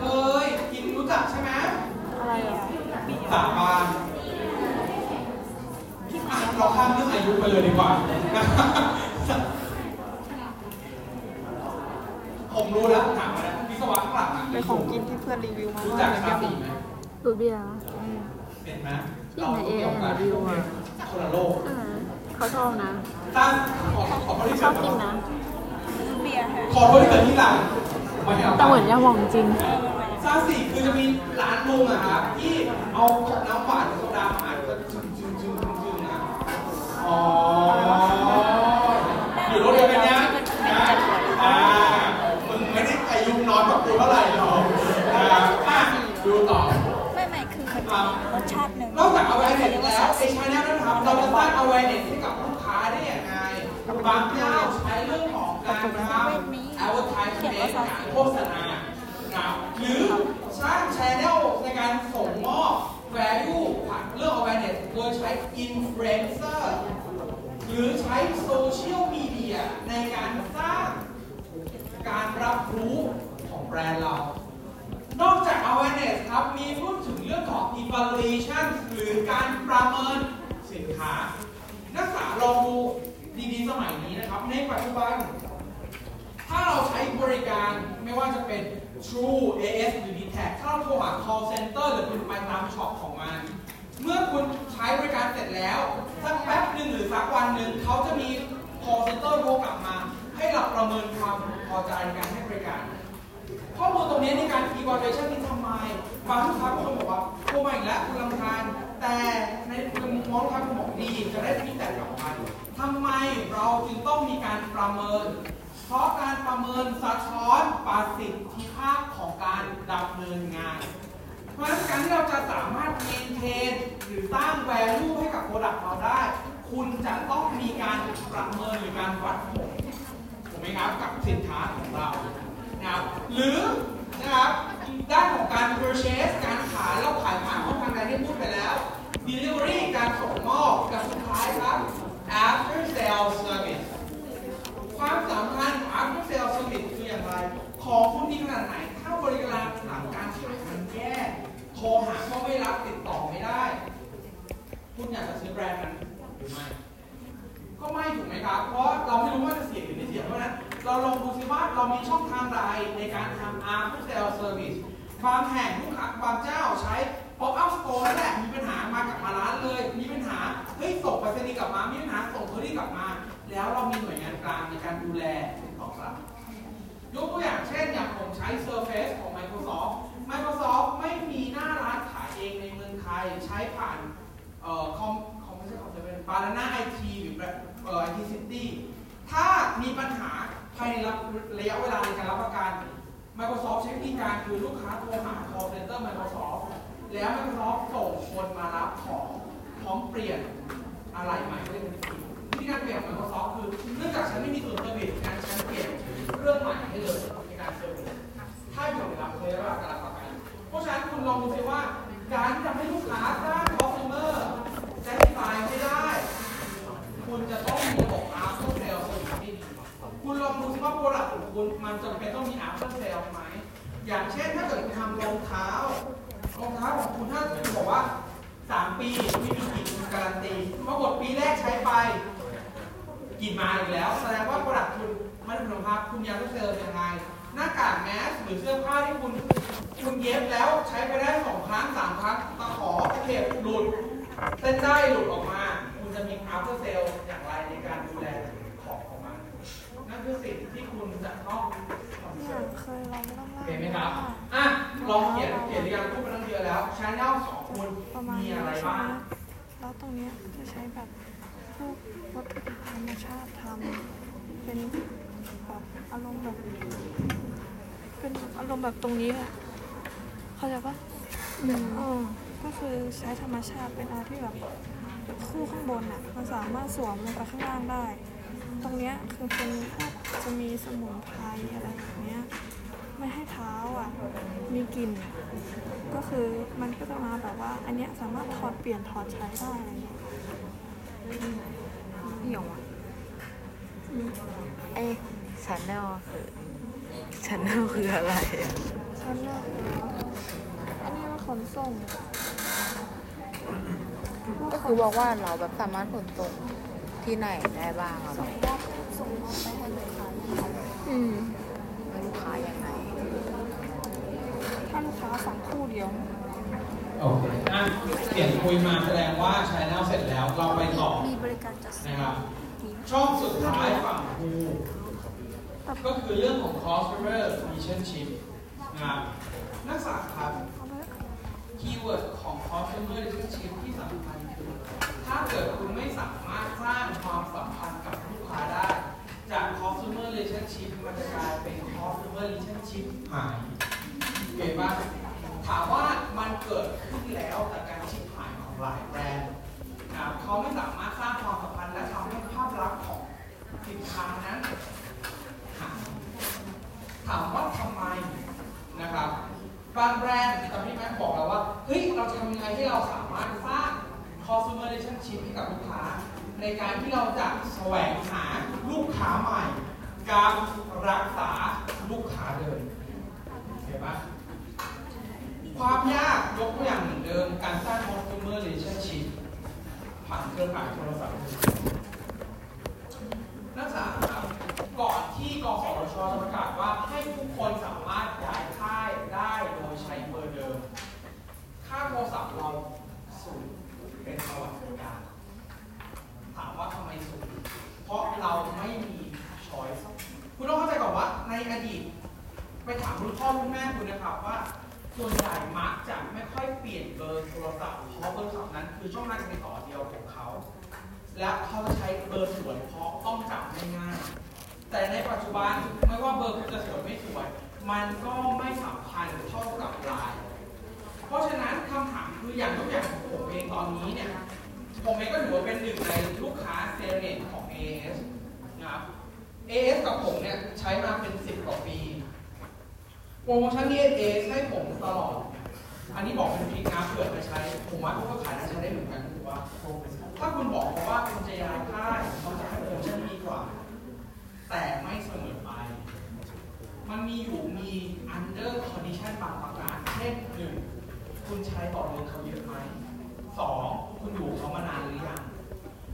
เอ้ยกินรู้จักใช่ไหมอะไรอะสาบานอะเราข้ามเรื่องอายุไปเลยดีกว่านะครับผมรู้แล้วถามมาแล้ววิ ศวะข้างหลังอะเป็นของกินที่เพื่อนรีวิวมารู้ว่าจักมันชายังสีไหมดูดเบียร์อืมเห็นไหมที่ไหน AIR รีวิวอะคนละโลกเออเขาชอบนะตั้งขอขอโทษที่ชอบกินนะ เบียร์ค่ะขอโทษที่เกิดที่หลังไม่เอาแต่เหมือนยาหม่องจริง ซาสีคือจะมีร้านลุงอะครับที่เอาน้ำหวานโซดามาอัดก็จึงจึงจึงจึงจึงนะอ๋ออยู่โรงเรียนเป็นเนี้ยนะอ่ามึงไม่ได้อายุน้อยกว่ากูเท่า ไหร่หรอกนะครับอะดูต่อ ไม่ไม่คือมันจะมีรสชาติหนึ่งนอกจาก awareness แล้วไอ้ชาแนลนั้นครับเราจะสร้าง awareness ให้กับลูกค้าได้ยังไงบางเจ้าใช้เรื่องของการทำ advertisement การโฆษณานะครับหรือสร้าง channel ในการส่งมอบ value ผ่านเรื่อง awareness โดยใช้ influencer หรือใช้โซเชียลมีเดียในการสร้างการรับรู้ของ แบรนด์เรา นอกจาก awareness ครับ มีพูดถึงเรื่องของ evaluation หรือการประเมินสินค้า นักศึกษาลองดูดีๆ สมัยนี้นะครับ ในปัจจุบัน ถ้าเราใช้บริการไม่ว่าจะเป็น True AS หรือ d t a c ถ้าเราโทรหา call center หรือคุณไปตามช็อปของมัน เมื่อคุณใช้บริการเสร็จแล้วสักแป๊บหนึ่งหรือสักวันหนึ่งเขาจะมี call center โทรกลับมา ให้เราประเมินความพอใจในการให้บริการ ข้อมูลตรงนี้ในการ evaluation นี่ทำไมบางลูกค้าบางคนบอกว่าโทรมาอีกแล้วคุณรำคาญแต่ในมุมมองลูกค้าคุณบอกดีจะได้ feedback กลับมาทำไมเราจึงต้องมีการประเมิน เพราะการประเมินสะท้อนประสิทธิภาพของการดำเนินงาน เพราะฉะนั้นการที่เราจะสามารถ maintain หรือสร้าง value ให้กับ product เราได้ คุณจะต้องมีการประเมินหรือการวัดผลถูกไหมครับกับสินค้าของเรา นะครับหรือนะครับด้านของการ purchase การขายเราขายผ่านช่องทางใดที่พูดไปแล้ว delivery การส่งมอบกับสุดท้ายครับ after sales service ความสำคัญของ after sales service คืออย่างไร ของคุณดีขนาดไหน ถ้าบริการหลังการใช้งานแย่โทรหาก็ไม่รับติดต่อไม่ได้ คุณอยากจะซื้อแบรนด์นั้นหรือไม่ ก็ไม่ถูกไหมครับ เพราะเราไม่รู้ว่าจะเสียหรือไม่เสียเพราะนั้น เราลองดูซิว่าเรามีช่องทางใดในการทำ after sales service บางแห่งลูกค้าบางเจ้าใช้ pop up store นั่นแหละมีปัญหามากับมาร้านเลย มีปัญหาเฮ้ยส่งไปรษณีย์กลับมา มีปัญหาส่งเคอรี่กลับมา แล้วเรามีหน่วยงานกลางในการดูแลติดต่อกลับยกตัวอย่างเช่นอย่างผมใช้ Surface ของ Microsoft Microsoft ไม่มีหน้าร้านขายเองในเมืองไทยใช้ผ่านเอ่อคอมคอมไม่ใช่คอมจะเป็นบานาน่าไอทีหรือแบบเอ่อ IT City ภายในระยะเวลาในการรับประกัน Microsoft ใช้วิธีการคือลูกค้าโทรหา call center Microsoft แล้ว Microsoft ส่งคนมารับของพร้อมเปลี่ยนอะไรใหม่ให้ทันทีวิธีการเปลี่ยน Microsoft คือเนื่องจากฉันไม่มีศูนย์ service การฉันเปลี่ยนเครื่องใหม่ให้เลยในการ service ถ้าอยู่ในระยะเวลาการรับประกัน เพราะฉะนั้นคุณลองดูซิว่าการที่ทำให้ลูกค้าสร้าง customer satisfy ไม่ได้ คุณจะต้องมีระบบ after sales service ที่ดี คุณลองดูซิว่า product ของ คุณมันจำเป็นต้องมี after sales ไหม อย่างเช่นถ้าเกิดคุณทำรองเท้ารองเท้าของคุณถ้าคุณบอกว่า 3 ปีไม่มีกลิ่นคุณการันตีปรากฏปีแรกใช้ไปกลิ่นมาอีกแล้ว แสดงว่า product คุณไม่ได้คุณภาพคุณยังต้องเซลยังไง หน้ากากแมสหรือเสื้อผ้าที่คุณคุณเย็บแล้วใช้ไปได้สองครั้งสามครั้งตะขอตะเข็บหลุดเส้นได้หลุดออกมา คุณจะมี after sale อย่างไรในการดูแล นั่นคือสิ่งที่คุณจะต้องคอนอเซิยาร์กนเคยลองบ้างโอเคไหมครับ อะ ลองเขียนเขียนหรือยังพูดไปตั้งเยอะแล้วช n แนลสองคุณประมาณมีนี้อะไรใช่บ้าไหมงแล้วตรงเนี้ยจะใช้แบบพวกวัตถุดิบธรรมชาติทำเป็นแบบอารมณ์แบบเป็นแบบอารมณ์แบบตรงนี้อะเข้าใจปะเออก็คือใช้ธรรมชาติเป็นอะไรที่แบบคู่ข้างบนอะ มันสามารถสวมลงไปข้างล่างได้ ตรงเนี้ยคือเป็นพวกจะมีสมุนไพรอะไรแบบเนี้ยไม่ให้เท้าอะมีกลิ่นก็คือมันก็จะมาแบบว่า อันเนี้ยสามารถถอดเปลี่ยนถอดใช้ได้อะไรเงี้ยเหี่ยวอะเอ๊ะchannel คือ channel คืออะไรอะชั้นแรกอันนี้ว่าขนส่ง ก็คือบอกว่าเราแบบสามารถขนส่ง ที่ไหนได้บ้างอะเนาะส่งมอบไปให้ลูกค้าอืมให้ลูกค้ายังไงถ้าลูกค้าสั่งคู่เดียว โอเคอะเสียงคุยมาแสดงว่าใช้แล้วเสร็จแล้วเราไปต่อมีบริการจัดส่งนะครับ ช่องสุดท้ายฝั่งครูก็คือเรื่องของ customer relationship นะครับนักศึกษาครับ คีย์เวิร์ดของ customer relationship ที่สำคัญคือถ้าเกิดคุณไม่สามารถสร้างความสัมพันธ์กับลูกค้าได้ จาก customer relationship มันจะกลายเป็น customer relationship หายเห็นปะถามว่ามันเกิดขึ้นแล้วจากการชิบหายของหลายแบรนด์นะครับเขาไม่สามารถสร้างความสัมพันธ์และทำให้ภาพลักษณ์ของสินค้านั้นหายถามว่าทำไมนะครับ บางแบรนด์ตอนที่แม่บอกแล้วว่าเฮ้ยเราจะทำยังไงให้เราสามารถสร้าง consumer relationship ให้กับลูกค้า ในการที่เราจะแสวงหาลูกค้าใหม่ การรักษาลูกค้าเดิมเห็นปะความยากยกตัวอย่างเหมือนเดิม การสร้าง consumer relationship ผ่านเครือข่ายโทรศัพท์นักศึกษาครับ ก่อนที่กสชจะประกาศว่าให้ทุกคนสามารถย้ายค่ายได้โดยใช้เบอร์เดิม ค่าโทรศัพท์เราสูงเป็นประวัติการถามว่าทำไมสูงเพราะเราไม่มีช้อยส์คุณต้องเข้าใจก่อนว่าในอดีต ไปถามรุ่นพ่อรุ่นแม่คุณนะครับว่าส่วนใหญ่มักจะไม่ค่อยเปลี่ยนเบอร์โทรศัพท์เพราะเบอร์โทรศัพท์นั้นคือช่องทางการติดต่อเดียวของเขา และเขาจะใช้เบอร์สวยเพราะต้องจำง่ายๆ แต่ในปัจจุบันไม่ว่าเบอร์คุณจะสวยไม่สวย มันก็ไม่สำคัญเท่ากับลน์เพราะฉะนั้นคำถามคืออย่างยกอย่างของผมเองตอนนี้เนี่ย ผมเองก็ถือว่าเป็นหนึ่งในลูกค้าเซเลนของ AS นะครับ AS กับผมเนี่ยใช้มาเป็น 10 กว่าปีโปรโมชั่นที่ AS ให้ผมตลอด อันนี้บอกเป็นพริกนะเผื่อไปใช้ ผมว่าทุกคนขายน่าจะได้เหมือนกันคือว่า ถ้าคุณบอกเขาว่าคุณจะย้ายค่ายเขาจะให้โปรโมชั่นดีกว่า แต่ไม่เสมอไป มันมีอยู่มี under condition บางประการเช่นหนึ่งคุณใช้ต่อเดือนเขาเยอะไหมสองคุณอยู่เขามานานหรือยัง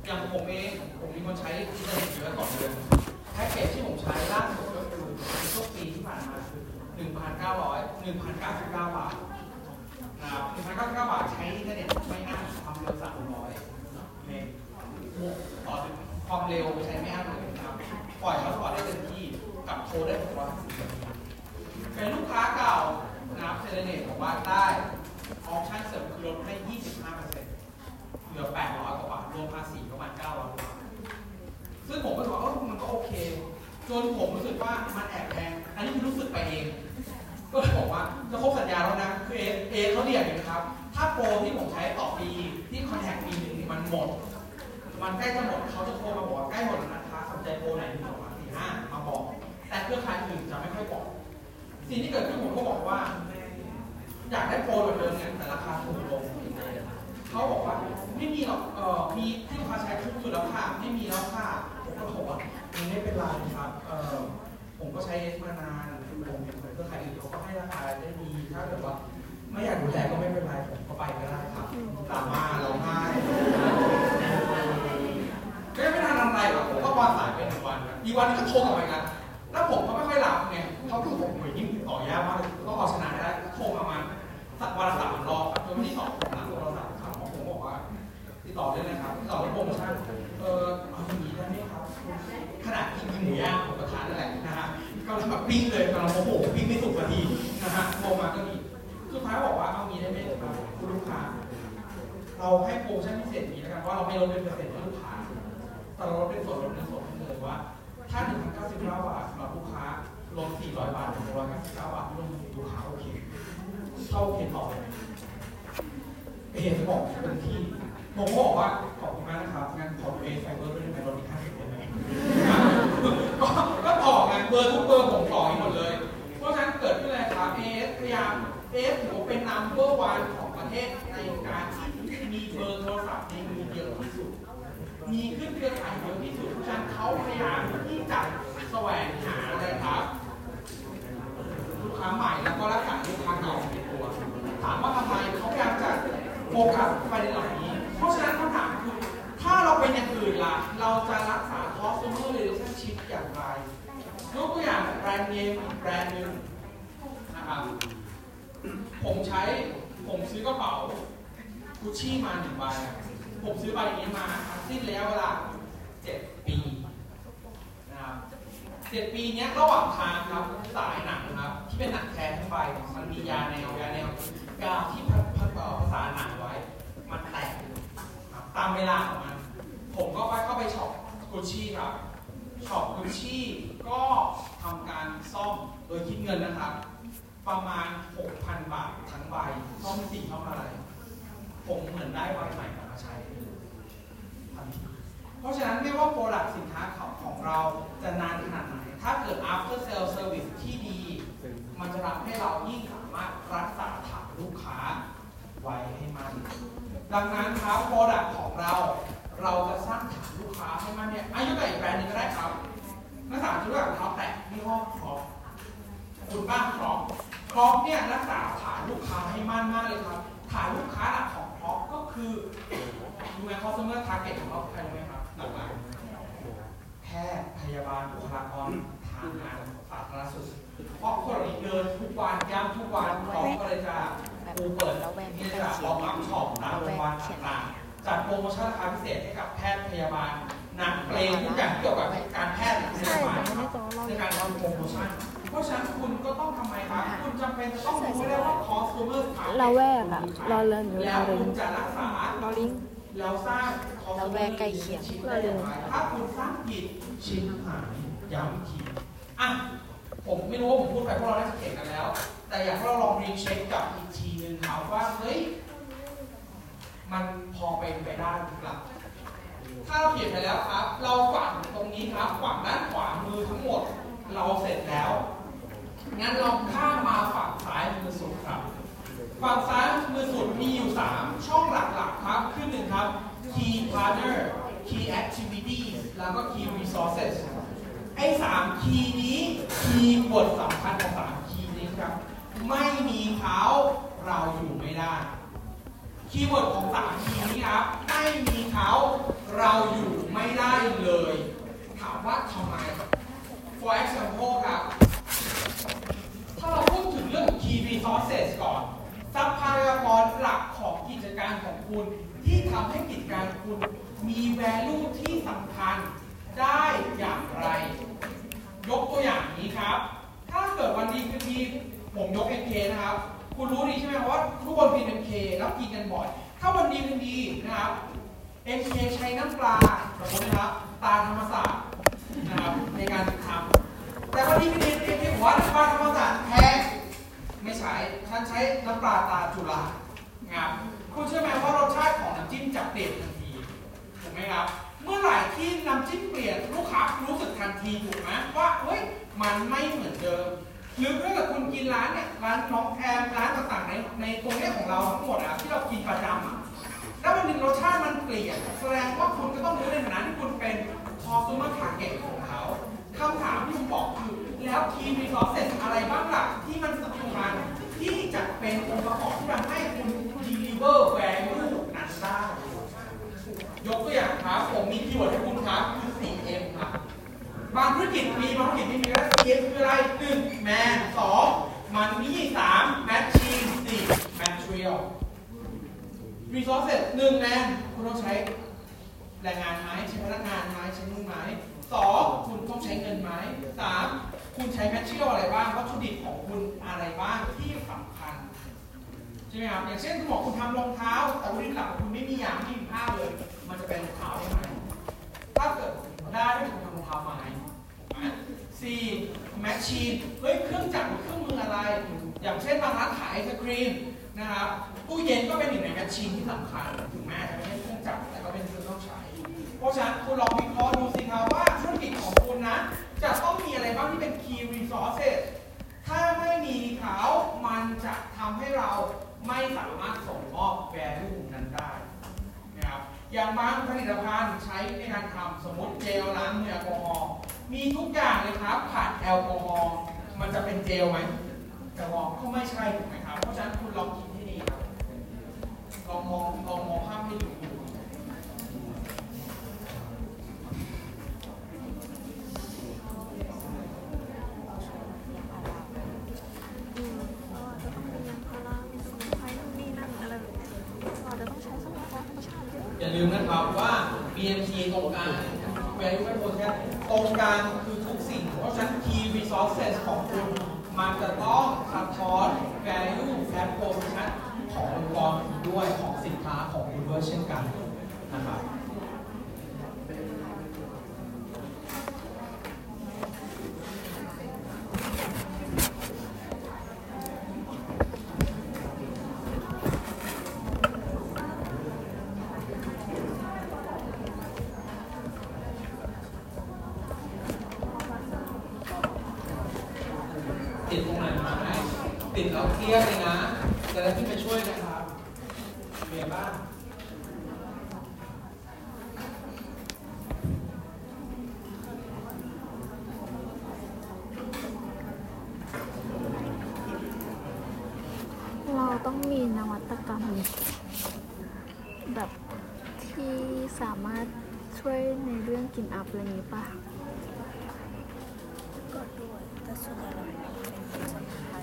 อย่างผมเองผมมีคนใช้อินเทอร์เน็ตเยอะต่อเดือนแพ็กเกจที่ผมใช้ล่าสุดก็คือในช่วงปีที่ผ่านมาคือ1,900 1,099 follow, follow. ชี่มาหนึ่งใบผมซื้อใบนี้มาสิ้นแล้วเวลา เราแวกอะรอเรือนหรือเราเรือนเราลิงเราแวกใกล้เคียงเราเรือนถ้าคุณสร้างผิดชิ้นหายย้ำทีอะผมไม่รู้ว่าผมพูดไปพวกเราได้เก่กันแล้ว แต่อยากให้เราลองรีเช็คกับอีกทีหนึ่งถามว่าเฮ้ยมันพอเป็นไปได้หรือเปล่าถ้าเราเขียนไปแล้วครับ เราฝันตรงนี้ อย่างเช่นคุณบอกคุณทำรองเท้า แต่ว่าดินหลักงคุณไม่มียางไม่มีผ้าเลย มันจะเป็นรองเท้าได้ไหมถ้าเกิดได้ถ้าคุณทำรองเท้าไม้สี่แมชชีนเฮ้ยเครื่องจักรเครื่องมืออะไร อย่างเช่นบางร้านขายไอศครีมนะครับตู้เย็นก็เป็นหนึ่งในแมชชีนที่สำคัญถึงแม้จะไม่ใช่เครื่องจักรแต่ก็เป็นเครื่องต้องใช้ เพราะฉะนั้นคุณลองวิเคราะห์ดูสิครับว่าธุรกิจของคุณนะจะต้องมีอะไรบ้างที่เป็น key resources ถ้าไม่มีเขามันจะทำให้เรา ไม่สามารถส่งมอบ value นั้นได้นะครับอย่างบางผลิตภัณฑ์ใช้ในการทำสมมติเจลล้างมือแอลกอฮอล์มีทุกอย่างเลยครับขาดแอลกอฮอล์มันจะเป็นเจลไหมแอลกอฮอล์ก็ไม่ใช่ถูกไหมครับเพราะฉะนั้นคุณลองคิดให้ดีครับลองมองลองมองภาพให้ดู อืมเราอาจจะต้องมียางพารามีสมุนไพรนู่นนี่นั่นอะไรแบบเนี้ยเราอาจจะต้องใช้ทรัพยากรธรรมชาติเยอะ อย่าลืมนะครับว่า BMT ตรงกลาง value proposition ตรงกลางคือทุกสิ่ง เพราะฉะนั้น key resources ของคุณ มันจะต้องสะท้อน value and proposition ขององค์กรคุณด้วยของสินค้าของคุณด้วยเช่นกันนะครับ ติดตรงไหนไหมติดแล้วเคลียร์เลยนะ จะได้ขึ้นไปช่วยนะครับเมียบ้าง เราต้องมีนวัตกรรม แบบที่สามารถช่วยในเรื่องกลิ่นอับอะไรอย่างนี้ป่ะ ก็ด้วยแต่ส่วนใหญ่เราเป็นสมุนไพร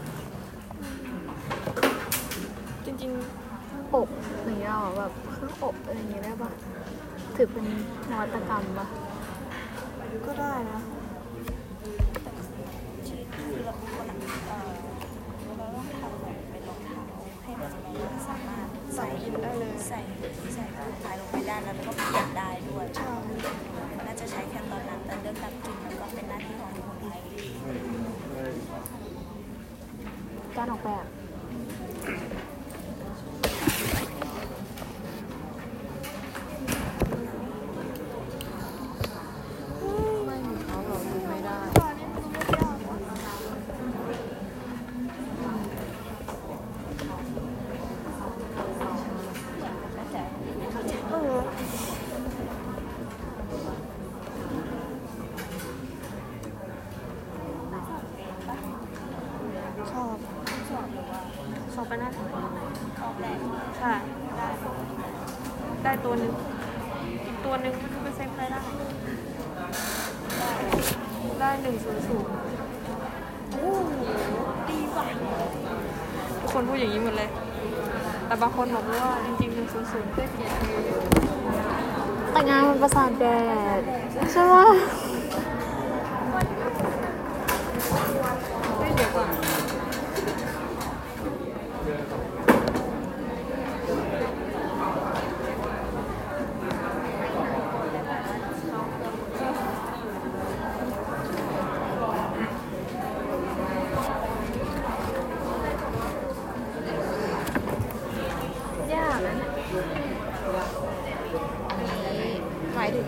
จริงๆอบอย่างเงี้ยเหรอแบบเครื่องอบอะไรอย่างเงี้ยได้ป่ะ ถือเป็นนวัตกรรมป่ะ ก็ได้นะที่คือเราคนอะเอ่อเราต้องทำแบบเป็นรองเท้าให้มันสามารถใส่ได้เลย ใส่ใส่รองเท้าลงไปได้แล้วก็เปลี่ยนได้ด้วยใช่น่าจะใช้แค่ตอนนั้นแต่เรื่องการกินมันก็เป็นหน้าที่ของคนไทยการออกแบบ ไม่มีเขาเราดูไม่ได้ เออชอบสอบไปนะ ออกแบบ ใช่ ได้ตัวหนึ่งอีกตัวหนึ่งไม่รู้ไปเซ็นใครได้ ได้หนึ่งศูนย์ศูนย์โอ้โหดีว่ะทุกคนพูดอย่างนี้หมดเลย แต่ บางคนบอกว่าจริงๆหนึ่งศูนย์ศูนย์ได้เกียรติแต่งานมันประสาทแดดใช่ไหม ได้เยอะกว่า ยากนะ หมายถึง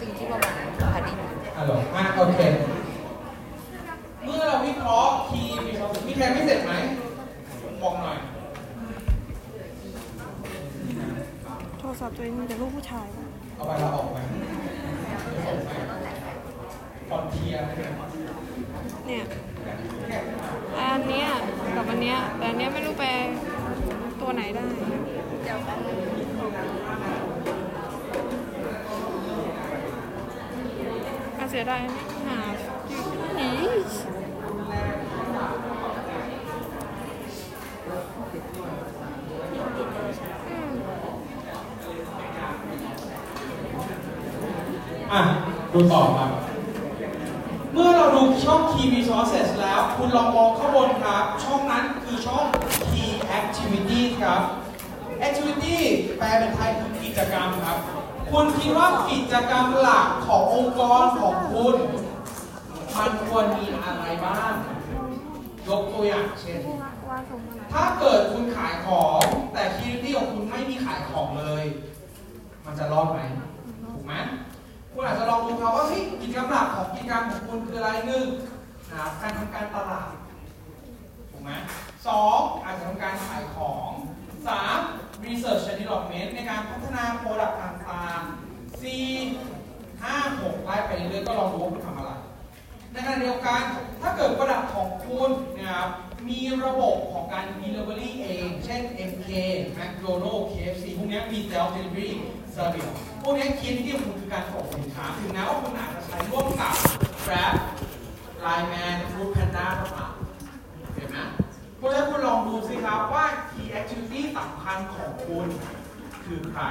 สิ่งที่ประมาณผลิต ฮัลโหลอะโอเค เมื่อเราวิเคราะห์ key resources มีใครไม่เสร็จไหม บอกหน่อย โทรศัพท์ตัวเองมีแต่รูปผู้ชาย เอาไปเราออกไปส่งไปฟอนเทียร์อะไรเนี่ย เนี่ย อันเนี้ยกับอันเนี้ยแต่อันเนี้ยไม่รู้ไปตัวไหนได้ เดี๋ยวแป๊บนึง อาเสียดายนะหาอีอะ ดูต่อครับ เมื่อเราดูช่อง key resources แล้ว คุณลองมองข้างบนครับ ช่องนั้นคือช่อง key activity ครับ activity แปลเป็นไทยคือกิจกรรมครับ คุณคิดว่ากิจกรรมหลักขององค์กรของคุณ มันควรมีอะไรบ้าง ยกตัวอย่างเช่น ถ้าเกิดคุณขายของแต่คีย์ที่ของคุณไม่มีขายของเลย มันจะรอดไหมถูกไหมคุณอาจจะลองดูครับว่าเฮ้ยกิจกรรมหลักของกิจกรรมของคุณคืออะไรหนึ่งนะการทำการตลาดถูกไหมสองอาจจะทำการขายของสาม research and development ในการพัฒนา product ต่างๆสี่ห้าหกไล่ไปเรื่อยๆก็ลองดูว่าคุณทำอะไร ในขณะเดียวกันถ้าเกิด product ของคุณนะครับมีระบบของการ delivery เอง เช่น MK McDonald KFC พวกนี้มี self delivery service พวกนี้คิดที่คุณคือการส่งสินค้าถึงแม้ว่าคุณอาจจะใช้ร่วมกับ Grab Line Man Food Panda ก็ตามเห็นไหมเพ ราะฉะนั้นคุณลองดูสิครับว่า key activity สำคัญของคุณคือใคร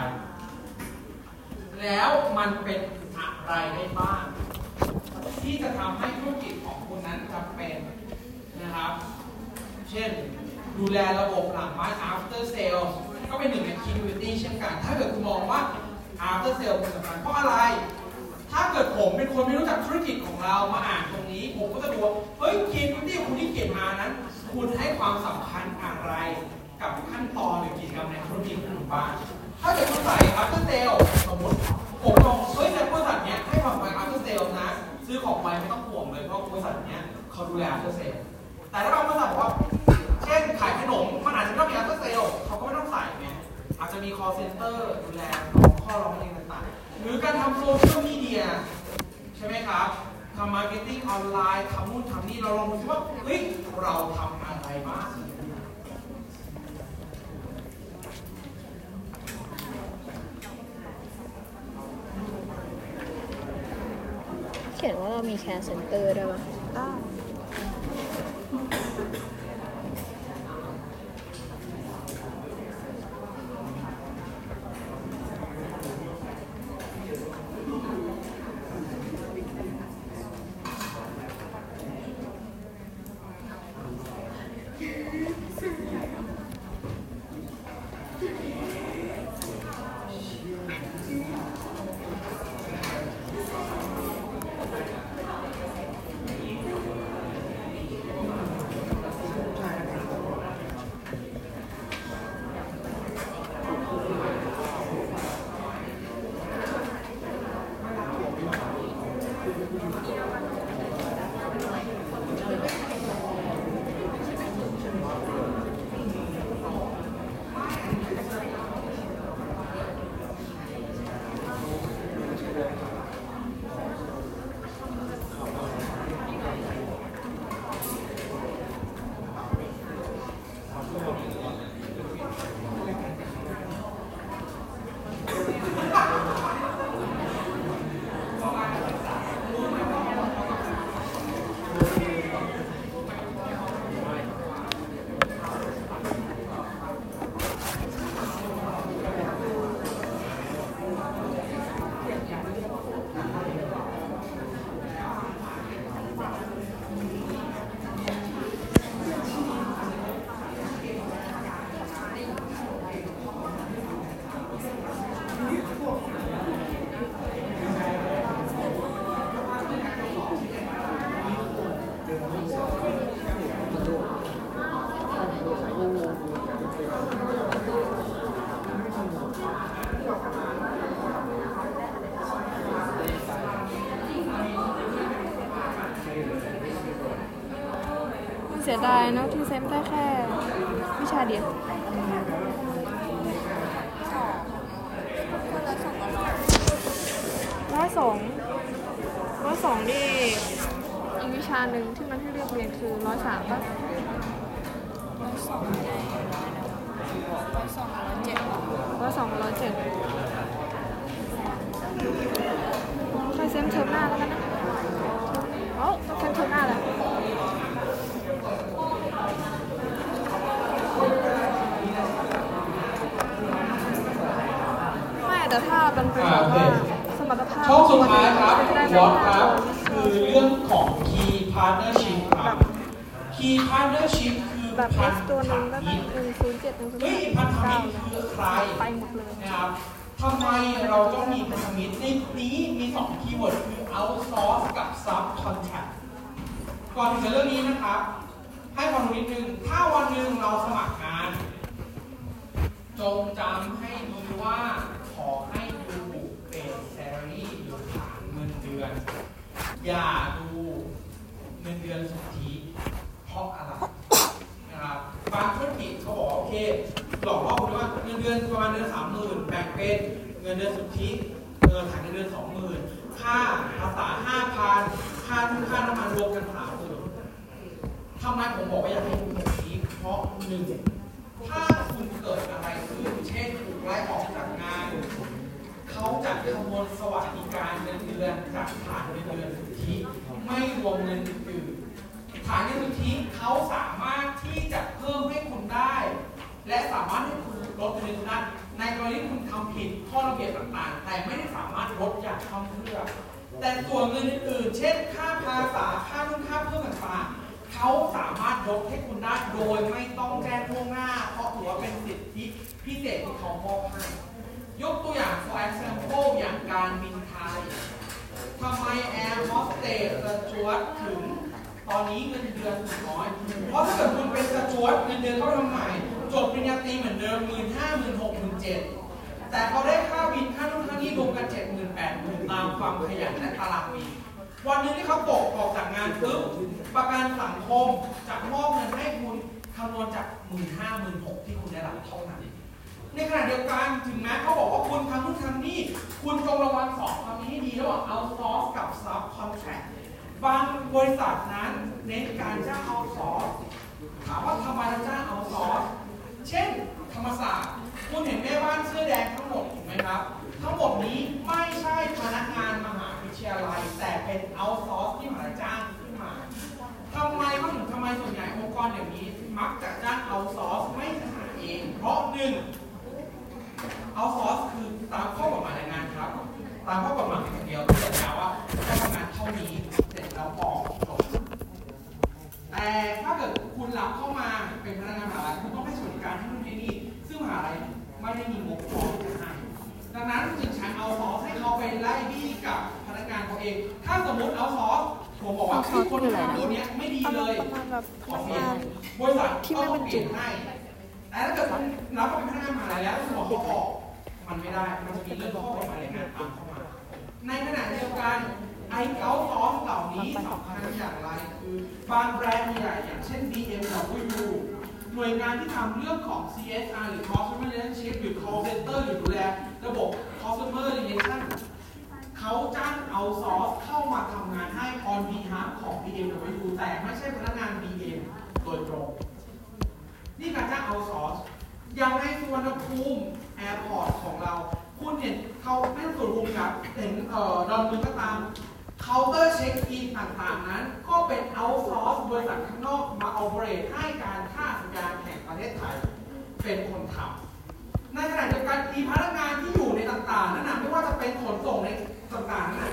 แล้วมันเป็นอะไรได้บ้าง ที่จะทำให้ธุรกิจของคุณนั้นจำเป็นนะครับ เช่นดูแลระบบหลังบ้าน after sales ก็เป็นหนึ่งใน key activity เช่นกัน ถ้าเกิดคุณมองว่า after sales เป็นสำคัญเพราะอะไรถ้าเกิดผมเป็นคนไม่รู้จักธุรกิจของเรามาอ่านตรงนี้ ผมก็จะดูว่าเฮ้ย key activity ของคุณที่เขียนมานั้น คุณให้ความสำคัญอะไรกับขั้นตอนหรือกิจกรรมในธุรกิจของบ้างถ้าเกิดคุณใส่ after sales สมมติผมลองเฮ้ยแต่บริษัทเนี้ยให้ความสำคัญ after sales นะซื้อของไปไม่ต้องห่วงเลยเพราะบริษัทเนี้ยเขาดูแล after sales แต่ถ้าเราบริษัทบอกว่าเช่นขายขนมมันอาจจะไม่ต้องมี after sales เขาก็ไม่ต้องใส่ไงอาจจะมี call center ดูแลข้อร้องเรียนต่างๆ หรือการทำโซเชียลมีเดียใช่ไหมครับทำ marketing ออนไลน์ทำนู่นทำนี่เราลองดูว่าเฮ้ยเราทำ เขียนว่าเรามีแคร์เซ็นเตอร์ด้วยปะ เสียดายเนอะที่เซมได้แค่ วิชาเดียวร้อยสองร้อยสองนี่อีกวิชาหนึ่งที่มันให้เลือกเรียนคือร้อยสามป่ะร้อยสองร้อยสองร้อยเจ็ดร้อยสองร้อยเจ็ดใครเซมเทอมหน้าแล้วกันนะเอ้าเซมเทอมหน้าแล้ว ไม่แต่ถ้า มันเป็นแบบว่าสมรรถภาพช่องสุดท้ายครับได้วอตครับ คือเรื่องของ key partnership ครับ key partnership คือแบบพัเอนสตัวหธนึ่งก็มิได้ตรหนึ่งศูนย์เจ็ดหนึ่งศูนย์เฮ้ยแปดพันธมิเก้าตรคือใครไปหมดเลยนะครับทำไมเราต้องมีพันธมิตรในนี้มีสอง keyword คือ outsource กับ subcontract ก่อนถึงจะเรื่องนี้นะครับ ให้ความรู้นิดนึง ถ้าวันหนึ่งเราสมัครงาน จงจำให้ดีว่าขอให้ดู base salary หรือฐานเงินเดื อน อย่าดูเงินเดือนสุทธิเพราะอะไรนะครับบางธุรกิจเขาบอกว่าโอเคหลอกล่อคุณว่าเงินเดือนประมาณเดือนสามหมื่นแบ่งเป็นเงินเดือนสุทธิเงินฐานเงินเดือนสองหมื่นค่าภาษาห้าพันค่าทุกค่าน้ำมันรวมกันสามหมื่นทำไมผมบอกว่าอยากให้ดูสุทธิเพราะหนึ่งถ้าคุณเกิดอะไรขึ้นเช่นถูกไล่ออกจากงาน เขาจะคำนวณสวัสดิการเงินเดือนจากฐานเงินเดือนสุทธิไม่รวมเงินอื่นฐานเงินสุทธิเขาสามารถที่จะเพิ่มให้คุณได้ และสามารถให้คุณลดเงินได้ในกรณีคุณทำผิดข้อระเบียบต่างๆ แต่ไม่ได้สามารถลดอย่างทำเพื่อ แต่ส่วนเงินอื่นๆ เช่น ค่าภาษา ค่านุ่นค่าเพิ่มต่างๆ เขาสามารถลดให้คุณได้โดยไม่ต้องแจ้งล่วงหน้า เพราะถือว่าเป็นสิทธิพิเศษที่เขามอบให้ ยกตัวอย่าง for example อย่างการบินไทยทำไมแอร์โฮสเตสสจวตถึงตอนนี้เงินเดือนน้อย เพราะถ้าเกิดคุณเป็นสจวตเงินเดือนเขาทำใหม่จบปริญญาตรีเหมือนเดิมหมื่นห้าหมื่นหกหมื่นเจ็ดแต่เขาได้ค่าบินค่านู่นค่านี่รวมกันเจ็ดหมื่นแปดหมื่นตามความขยันและตารางบินวันหนึงที่เขาตกออกจากงานปุ๊บประกันสังคมจะมอบเงินให้คุณคำนวณจากหมื่นห้าหมื่นหกที่คุณได้รับเท่านั้น ในขณะเดียวกันถึงแม้เขาบอกว่าคุณทำนู่นทำนี่คุณจงระวังสองคำนี้ให้ดีระหว่าง outsource กับ subcontract บางบริษัทนั้นเน้นการจ้าง outsource ถามว่าทำไมเราจ้าง outsource เช่น ธรรมศาสตร์ คุณเห็นแม่บ้านเสื้อแดงทั้งหมดถูกไหมครับ ทั้งหมดนี้ไม่ใช่พนักงานมหาวิทยาลัย แต่เป็น outsource ที่มหาจ้างขึ้นมาทำไมเขาถึงทำไมส่วนใหญ่องค์กรเดี๋ยวนี้ มักจะจ้าง outsource ไม่หาเอง เพราะหนึ่ง เอาซอสคือตามข้อกฎหมายแรงงานครับ ตามข้อกฎหมายอย่างเดียวที่สัญญาว่าจะทำงานเท่านี้เสร็จแล้วออกจบแต่ถ้าเกิดคุณรับเข้ามาเป็นพนักงานมหาลัยคุณต้องให้สวัสดิการที่นู่นที่นี่ซึ่งมหาลัยไม่ได้มีงบพอที่จะให้ดังนั้นจึงใช้เอาซอสให้เขาไปไล่บี้กับพนักงานเขาเอง ถ้าสมมติเอาซอสผมบอกว่าคือคนที่ทำตัวเนี้ไม่ดีเลยขอเปลี่ยงานบริษัทที่ไม่บรรจุก็ต้องเปลี่ยนให้แต่ถ้าเกิดคุณรับเป็นพนักงานมหาลัยแล้วคุณบอกเขาออก มันไม่ได้มันจะมีเรื่องข้อกฎหมายแรงงานตามเข้ามา ในขณะเดียวกันไอเกาซอสเหล่านี้สำคัญอย่างไร คือบางแบรนด์ใหญ่อย่างเช่น BMW หน่วยงานที่ทำเรื่องของ CSR หรือ Customer Relationship หรือ Call Center หรือดูแลระบบ Customer Relation เขาจ้างเอาซอสเข้ามาทำงานให้ on behalf ของ BMW แต่ไม่ใช่พนักงาน BM โดยตรง นี่การจ้างเอาซอส อย่างในสุวรรณภูมิ airport ของเรา คุณเห็นเขาไม่ต้องตรวจรวมกับเห็นเอ่อดอนเมืองก็ตามเคาน์เตอร์เช็คอินต่างๆนั้น ก็เป็นเอาซอสบริษัทข้างนอกมา operate ให้การท่าอากาศยานแห่งประเทศไทย เป็นคนทำในขณะเดียวกันอีพนักงานที่อยู่ในต่างๆนั้นนะไม่ว่าจะเป็นขนส่งในต่างๆนั้นนะ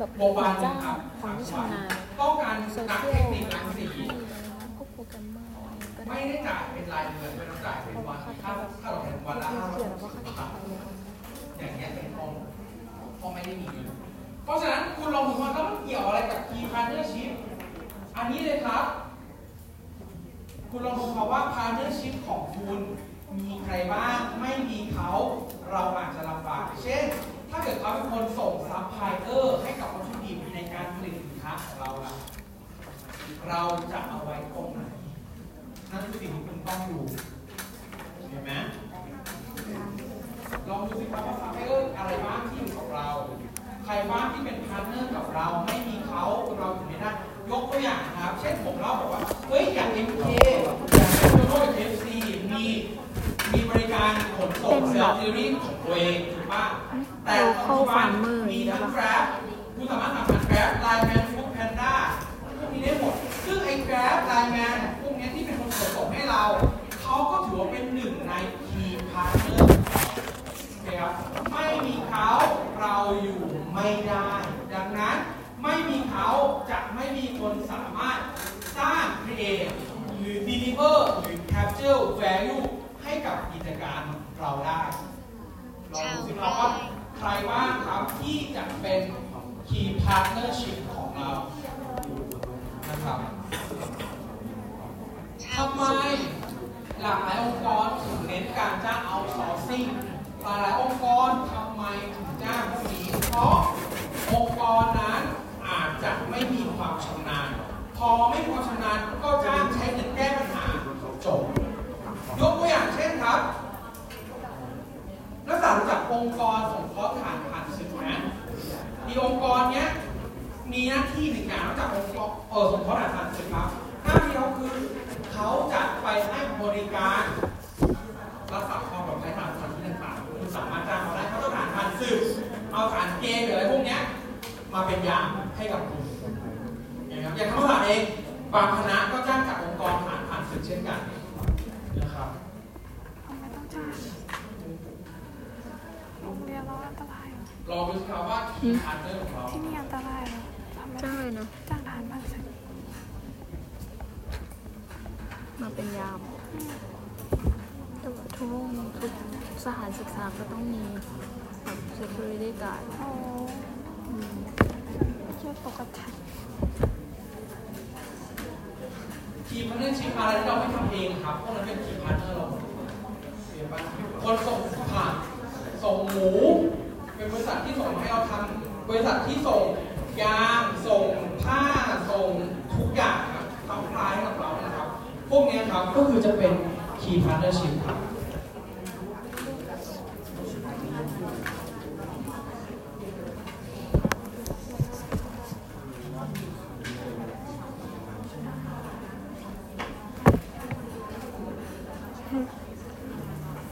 แบบโรงพยาบาลจ้างครับคนที่ชำนาญต้องการโซนักเชียเทลคนิครังสีพวกโปรแกรมเมอร์อะไรอย่างเงี้ยก็ได้ไม่ได้จ่ายเป็นรายเดือนไม่ต้องจ่ายเป็นวันค่าค่าเราแทนวันละห้าร้อยเขียนแล้วก็ค่าใช้จ่ายเลยอย่างเงี้ยเป็นต้นเพราะไม่ได้มีเงินเพราะฉะนั้นคุณลองดูว่าแล้วมันเกี่ยวอะไรกับ key partnership อันนี้เลยครับ คุณลองดูคำว่า partnership ของคุณมีใครบ้างไม่มีเขาเราอาจจะลำบากเช่น ถ้าเกิดเขาเป็นคนส่งซัพพลายเออร์ให้กับวัตถุดิบในการผลิตสินค้าของเราล่ะเราจะเอาไว้ตรงไหน นั่นคือสิ่งที่คุณต้องดูเห็นไหมลองดูสิครับว่าซัพพลายเออร์อะไรบ้างที่อยู่กับเรา ใครบ้างที่เป็น partner กับเราไม่มีเขาเราอยู่ไม่ได้ยกตัวอย่างนะครับ เช่นผมเล่าบอกว่า เฮ้ย อย่าง MK อย่างเป็นโตโน่กับ KFC มีมีบริการขนส่ง self delivery ของตัวเองถูกป่ะ แต่ปัจจุบันมีทั้ง Grab คุณสามารถทำผ่าน Grab Line Man Food Panda พวกนี้ได้หมด ซึ่งไอ้ Grab Line Man พวกนี้ที่เป็นคนส่งให้เรา เขาก็ถือว่าเป็นหนึ่งใน Key Partner นะครับไม่มีเขาเราอยู่ไม่ได้ ดังนั้นไม่มีเขาจะไม่มีคนสามารถสร้าง create หรือ deliver หรือ capture value ให้กับกิจการเราได้ลองดูสิครับว่า ใครบ้างครับที่จะเป็น key partnership ของเรานะครับทำไมหลากหลายองค์กรถึงเน้นการจ้าง outsourcing หลายหลายองค์กรทำไมถึงจ้างพวกนี้เพราะองค์กรนั้นอาจจะไม่มีความชำนาญ พอไม่มีความชำนาญก็จ้างใช้เงินแก้ปัญหาจบ ยกตัวอย่างเช่นครับ นักศึกษารู้จักองค์กรสงเคราะห์ทหารผ่านศึกไหมมีองค์กรเนี้ยมีหน้าที่หนึ่งอย่างนอกจากองค์กรเออสงเคราะห์ทหารผ่านศึกครับหน้าที่เขาคือเขาจะไปให้บริการรักษาความปลอดภัยทางสถานที่ต่างๆคุณสามารถจ้างเขาได้เขาต้องทหารผ่านศึกเอาทหารเกณฑ์หรืออะไรพวกเนี้ยมาเป็นยามให้กับคุณนะครับอย่างธรรมศาสตร์เองบางคณะก็จ้างจากองค์กรทหารผ่านศึกเช่นกันนะครับทำไมต้ องจ้างโรงเรียนเราอันตรายเหรอลองดูสิครับว่า key partner ของเราที่นี่อันตรายเหรอทำไมจ้างเลยนะจ้างทหารผ่านศึกมาเป็นยามแต่ว่าทุกโรงทุกสถานศึกษาก็ต้องมีแบบ security guard โอ้อืมเชื่อปกติ key partnership อะไรที่เราไม่ทำเองครับพวกนั้นเป็น key partner เราเห็นปะคนส่งผ่าน ส่งหมู เป็นบริษัทที่ส่งให้เราทำบริษัทที่ส่งยางส่งผ้าส่งทุกอย่างครับทำคล้ายให้กับเรานะครับ พวกนี้ครับก็คือจะเป็น key partnership ครับ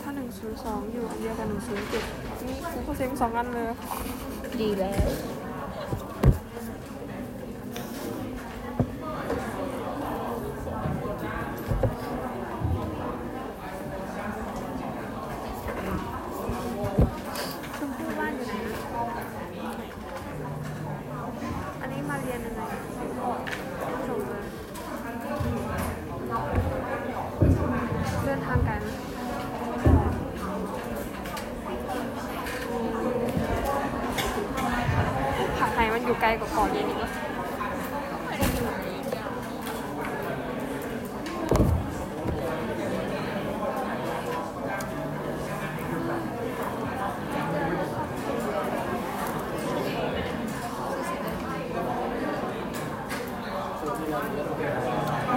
ถ้าหนึ่งศูนย์สองอยู่อันเดียวกับหนึ่ง ศูนย์เจ็ดนี่ครูก็เซ็งสองอันเลย ดีแล้ว กไห่มันอยู่ไกลกว่าเกาะเย็นอีกวะ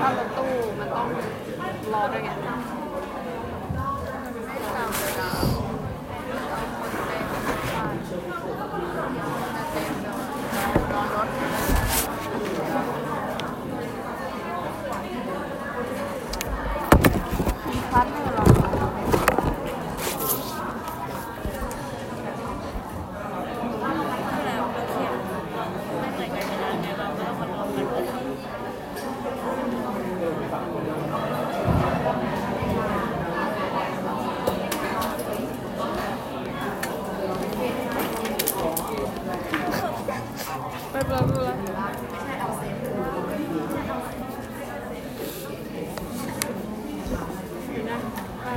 ถ้ารถตู้มันต้องรอด้วยไง ตามเวลาเอาคนเต็มบ้านเต็มนอนนอนรถ พัดให้เรา ที่แล้วก็เขียนไม่เหมือนกันเวลาไงเราก็ต้องมารวมกันเลย ไม่เป็นไรไม่เป็นไรอยู่นะอ่า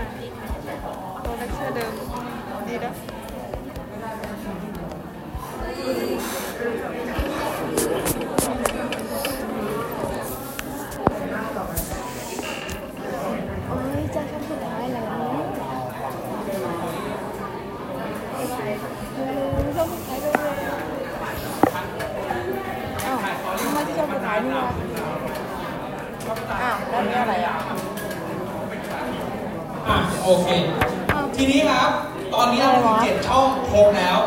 เราเล็กเสื้อเดิมดีนะ โอ้ยเจอกันสุดท้ายแล้วเร็วๆต้องสุดท้ายเร็วๆอ้าวทำไมที่เจอสุดท้ายนี่วะ อ้าวแล้วนี่อะไรอะ อะโอเค ทีนี้ครับ ตอนนี้เราถึงเจ็ดช่องครบแล้ว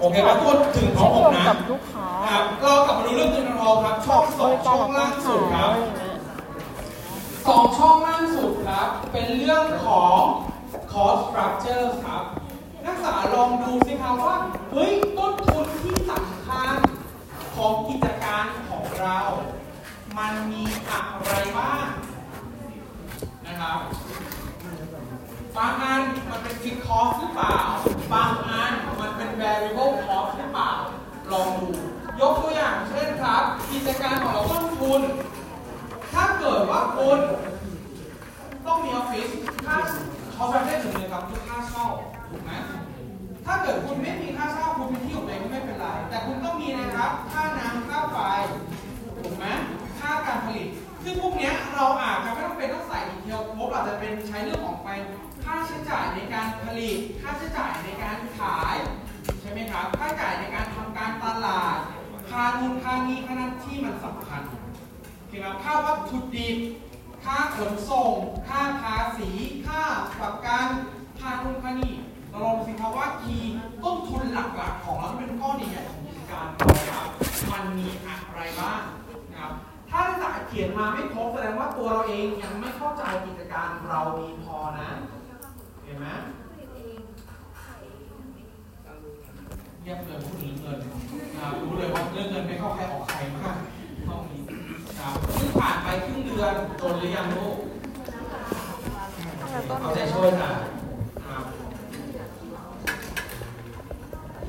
โอเคครับทุกคนถึงของผมนะ กับลูกค้า อ่ ครับ เรากลับมาดูเรื่องเงินทองครับ ช่องสองช่องล่างสุดครับ สองช่องล่างสุดครับ เป็นเรื่องของ cost structure ครับ นักศึกษาลองดูสิครับว่า เฮ้ ยต้นทุนที่สำคัญของกิจการของเรา มันมีอะไรบ้างนะครับบางอันมันเป็น fixed cost หรือเปล่า บางอันมันเป็น variable cost หรือเปล่า ลองดู ยกตัวอย่างเช่นครับ กิจการของเราต้นทุน ถ้าเกิดว่าคุณต้องมีออฟฟิศค่าเขาจะได้ถึงเลยครับคือค่าเช่าถูกไหม ถ้าเกิดคุณไม่มีค่าเช่าคุณเป็นที่อยู่เองก็ไม่เป็นไร แต่คุณต้องมีนะครับ ค่าน้ำค่าไฟถูกไหมค่าการผลิต ซึ่งพวกนี้เราอาจจะไม่ต้องเป็นต้องใส่ดีเทลครบอาจจะเป็นใช้เรื่องของไป ค่าใช้จ่ายในการผลิต ค่าใช้จ่ายในการขาย ใช่ไหมครับ ค่าใช้จ่ายในการทำการตลาด ค่านู่นค่านี้ค่านั้นที่มันสำคัญโอเคครับค่าวัตถุดิบค่าขนส่ง ค่าภาษี ค่าประกัน ค่านู่นค่านี่ เราลองดูสิครับว่าคีย์ต้นทุนหลักๆ ของเราที่เป็นก้อนใหญ่ๆของกิจการของเราครับมันมีอะไรบ้างนะครับถ้านักศึกษาเขียนมาไม่ครบแสดงว่าตัวเราเองยังไม่เข้าใจกิจการเราดีพอนะเห็นไหมเงียบเลยพูดถึงเงินนะครับรู้เลยว่าเรื่องเงินไม่เข้าใครออกใครมากห้องนี้นะครับเพิ่งผ่านไปครึ่งเดือนจนหรือยังลูกตั้งแต่ต้นเอาเดืใจอนช่วยค่ะครับ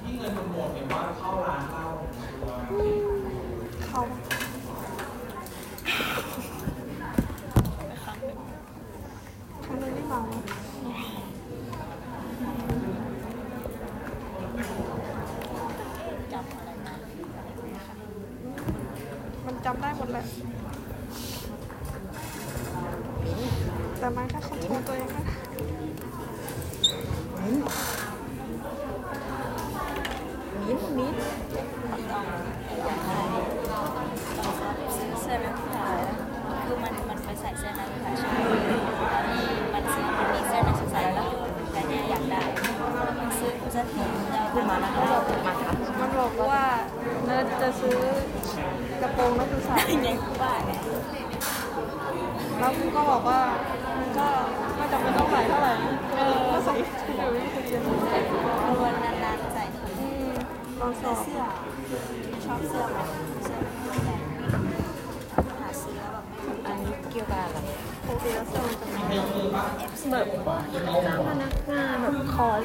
ที่ เงินมันหมดเนี่ยว่าเข้าร้านเหล้าชัวร์ครับเขาครั้งนึงที่เมามันจำได้หมดแหละแต่มันก็คอนโทรลตัวเองไม่ได้ มิ้นมิ้น ซื้อเสื้อนักศึกษาคือมันมันไปใส่เสื้อนักศึกษาใช่ไหมแล้วนี่มันซื้อมันมีเสื้อนักศึกษาแล้วแต่เนี่ยอยากได้ซื้อสักทีแล้ว เอามาแล้วก็เอามาทำมันบอกว่าเนิร์ดจะซื้อกระโปรงนักศึกษายังไงกูว่าไงแล้วกูก็บอกว่าก็ไม่จำเป็นต้องใส่เท่าไหร่เออก็ส่งคุณอยู่ที่คุณเรียนเอาวันนานๆใส่ทีอืมลองสเสื้ออบเสื้อชอบเสื้อแบบเสื้อแบบหา ยวกับอะไรปกติแล้วเสื้อมันจะมีใครยกมือปะแบบพนักงานแบบคอร์ส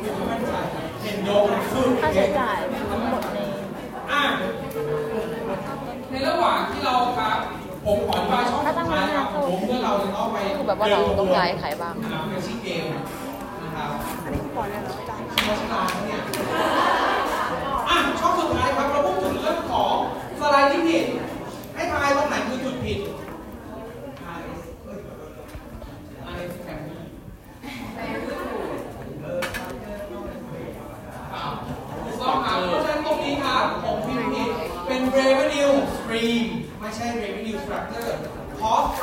เห็นโยมคือค่าใช้จ่ายทั้งหมดในในระหว่างที่เราครับผมขออธิบาช่องสุดท้ายครับผมเพื่อเราจะต้องไปคือแบบว่าเราต้องย้ายใครบ้างนะครับเป็นชื่อเกมนะครับอันนี้ปล่อยเลยเหรอไม่ได้าะฉะนั้นเนี่ยอะช่องสุดท้ายครับเราพูดถึงเรื่องของสไลด์ที่ผิดให้ทายตรงไหนคือจุดผิดทายเอ้ยทายแฟมิลี่ครับถูกต้องครับเพราะฉะนั้นตรงนี้ครับของพิมพ์ผิดเป็น revenue stream ไม่ใช่ revenue structure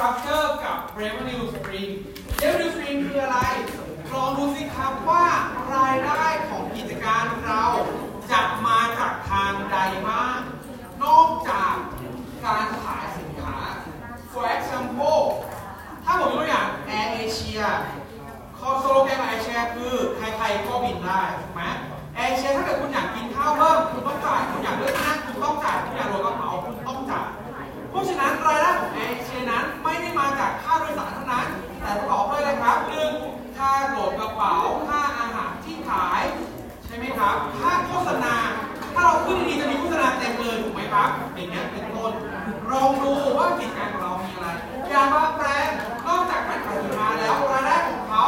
cost structure กับ revenue stream revenue stream คืออะไร ลองดูสิครับว่ารายได้ของกิจการเราจะมาจากทางใดบ้าง นอกจากการขายสินค้า for example ถ้าผมยกตัวอย่าง Air Asia ข้อสโลแกนของ Air Asia คือใครๆก็บินได้ถูกไหม Air Asia ถ้าเกิดคุณอยากกินข้าวเพิ่มคุณต้องจ่าย คุณอยากเลือกนั่งคุณต้องจ่าย คุณอยากลดกระเป๋าคุณ เพราะฉะนั้นรายได้ของ Air Asia นั้นไม่ได้มาจากค่าโดยสารเท่านั้น แต่ประกอบด้วยอะไรครับหนึ่งค่าโหลดกระเป๋าค่าอาหารที่ขาย ใช่ไหมครับ ค่าโฆษณา ถ้าเราขึ้นดีๆจะมีโฆษณาเต็มเลยถูกไหมครับอย่างเงี้ยเป็นต้นลองดูว่ากิจการของเรามีอะไรอย่างบาแบรนด์นอกจากการขายสินค้าแล้วรายได้ของเขา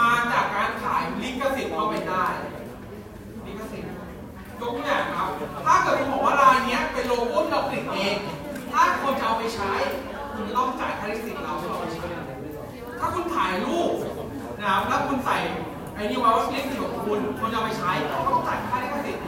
มาจากการขายลิขสิทธิ์ก็เป็นได้ลิขสิทธิ์ยกตัวอย่างครับ ถ้าเกิดคุณบอกว่ารายนี้เป็นโลโก้ที่เราผลิตเอง ถ้าคนจะเอาไปใช้ คุณจะต้องจ่ายค่าลิขสิทธิ์เราที่เราเอาไปใช้ถ้าคุณถ่ายรูปนะครับแล้วคุณใส่ไอ้นี่ว้ว่าลิขสิทธิ์ของคุณคนจะเอาไปใช้เขาก็ต้องจ่ายค่าลิขสิทธิ์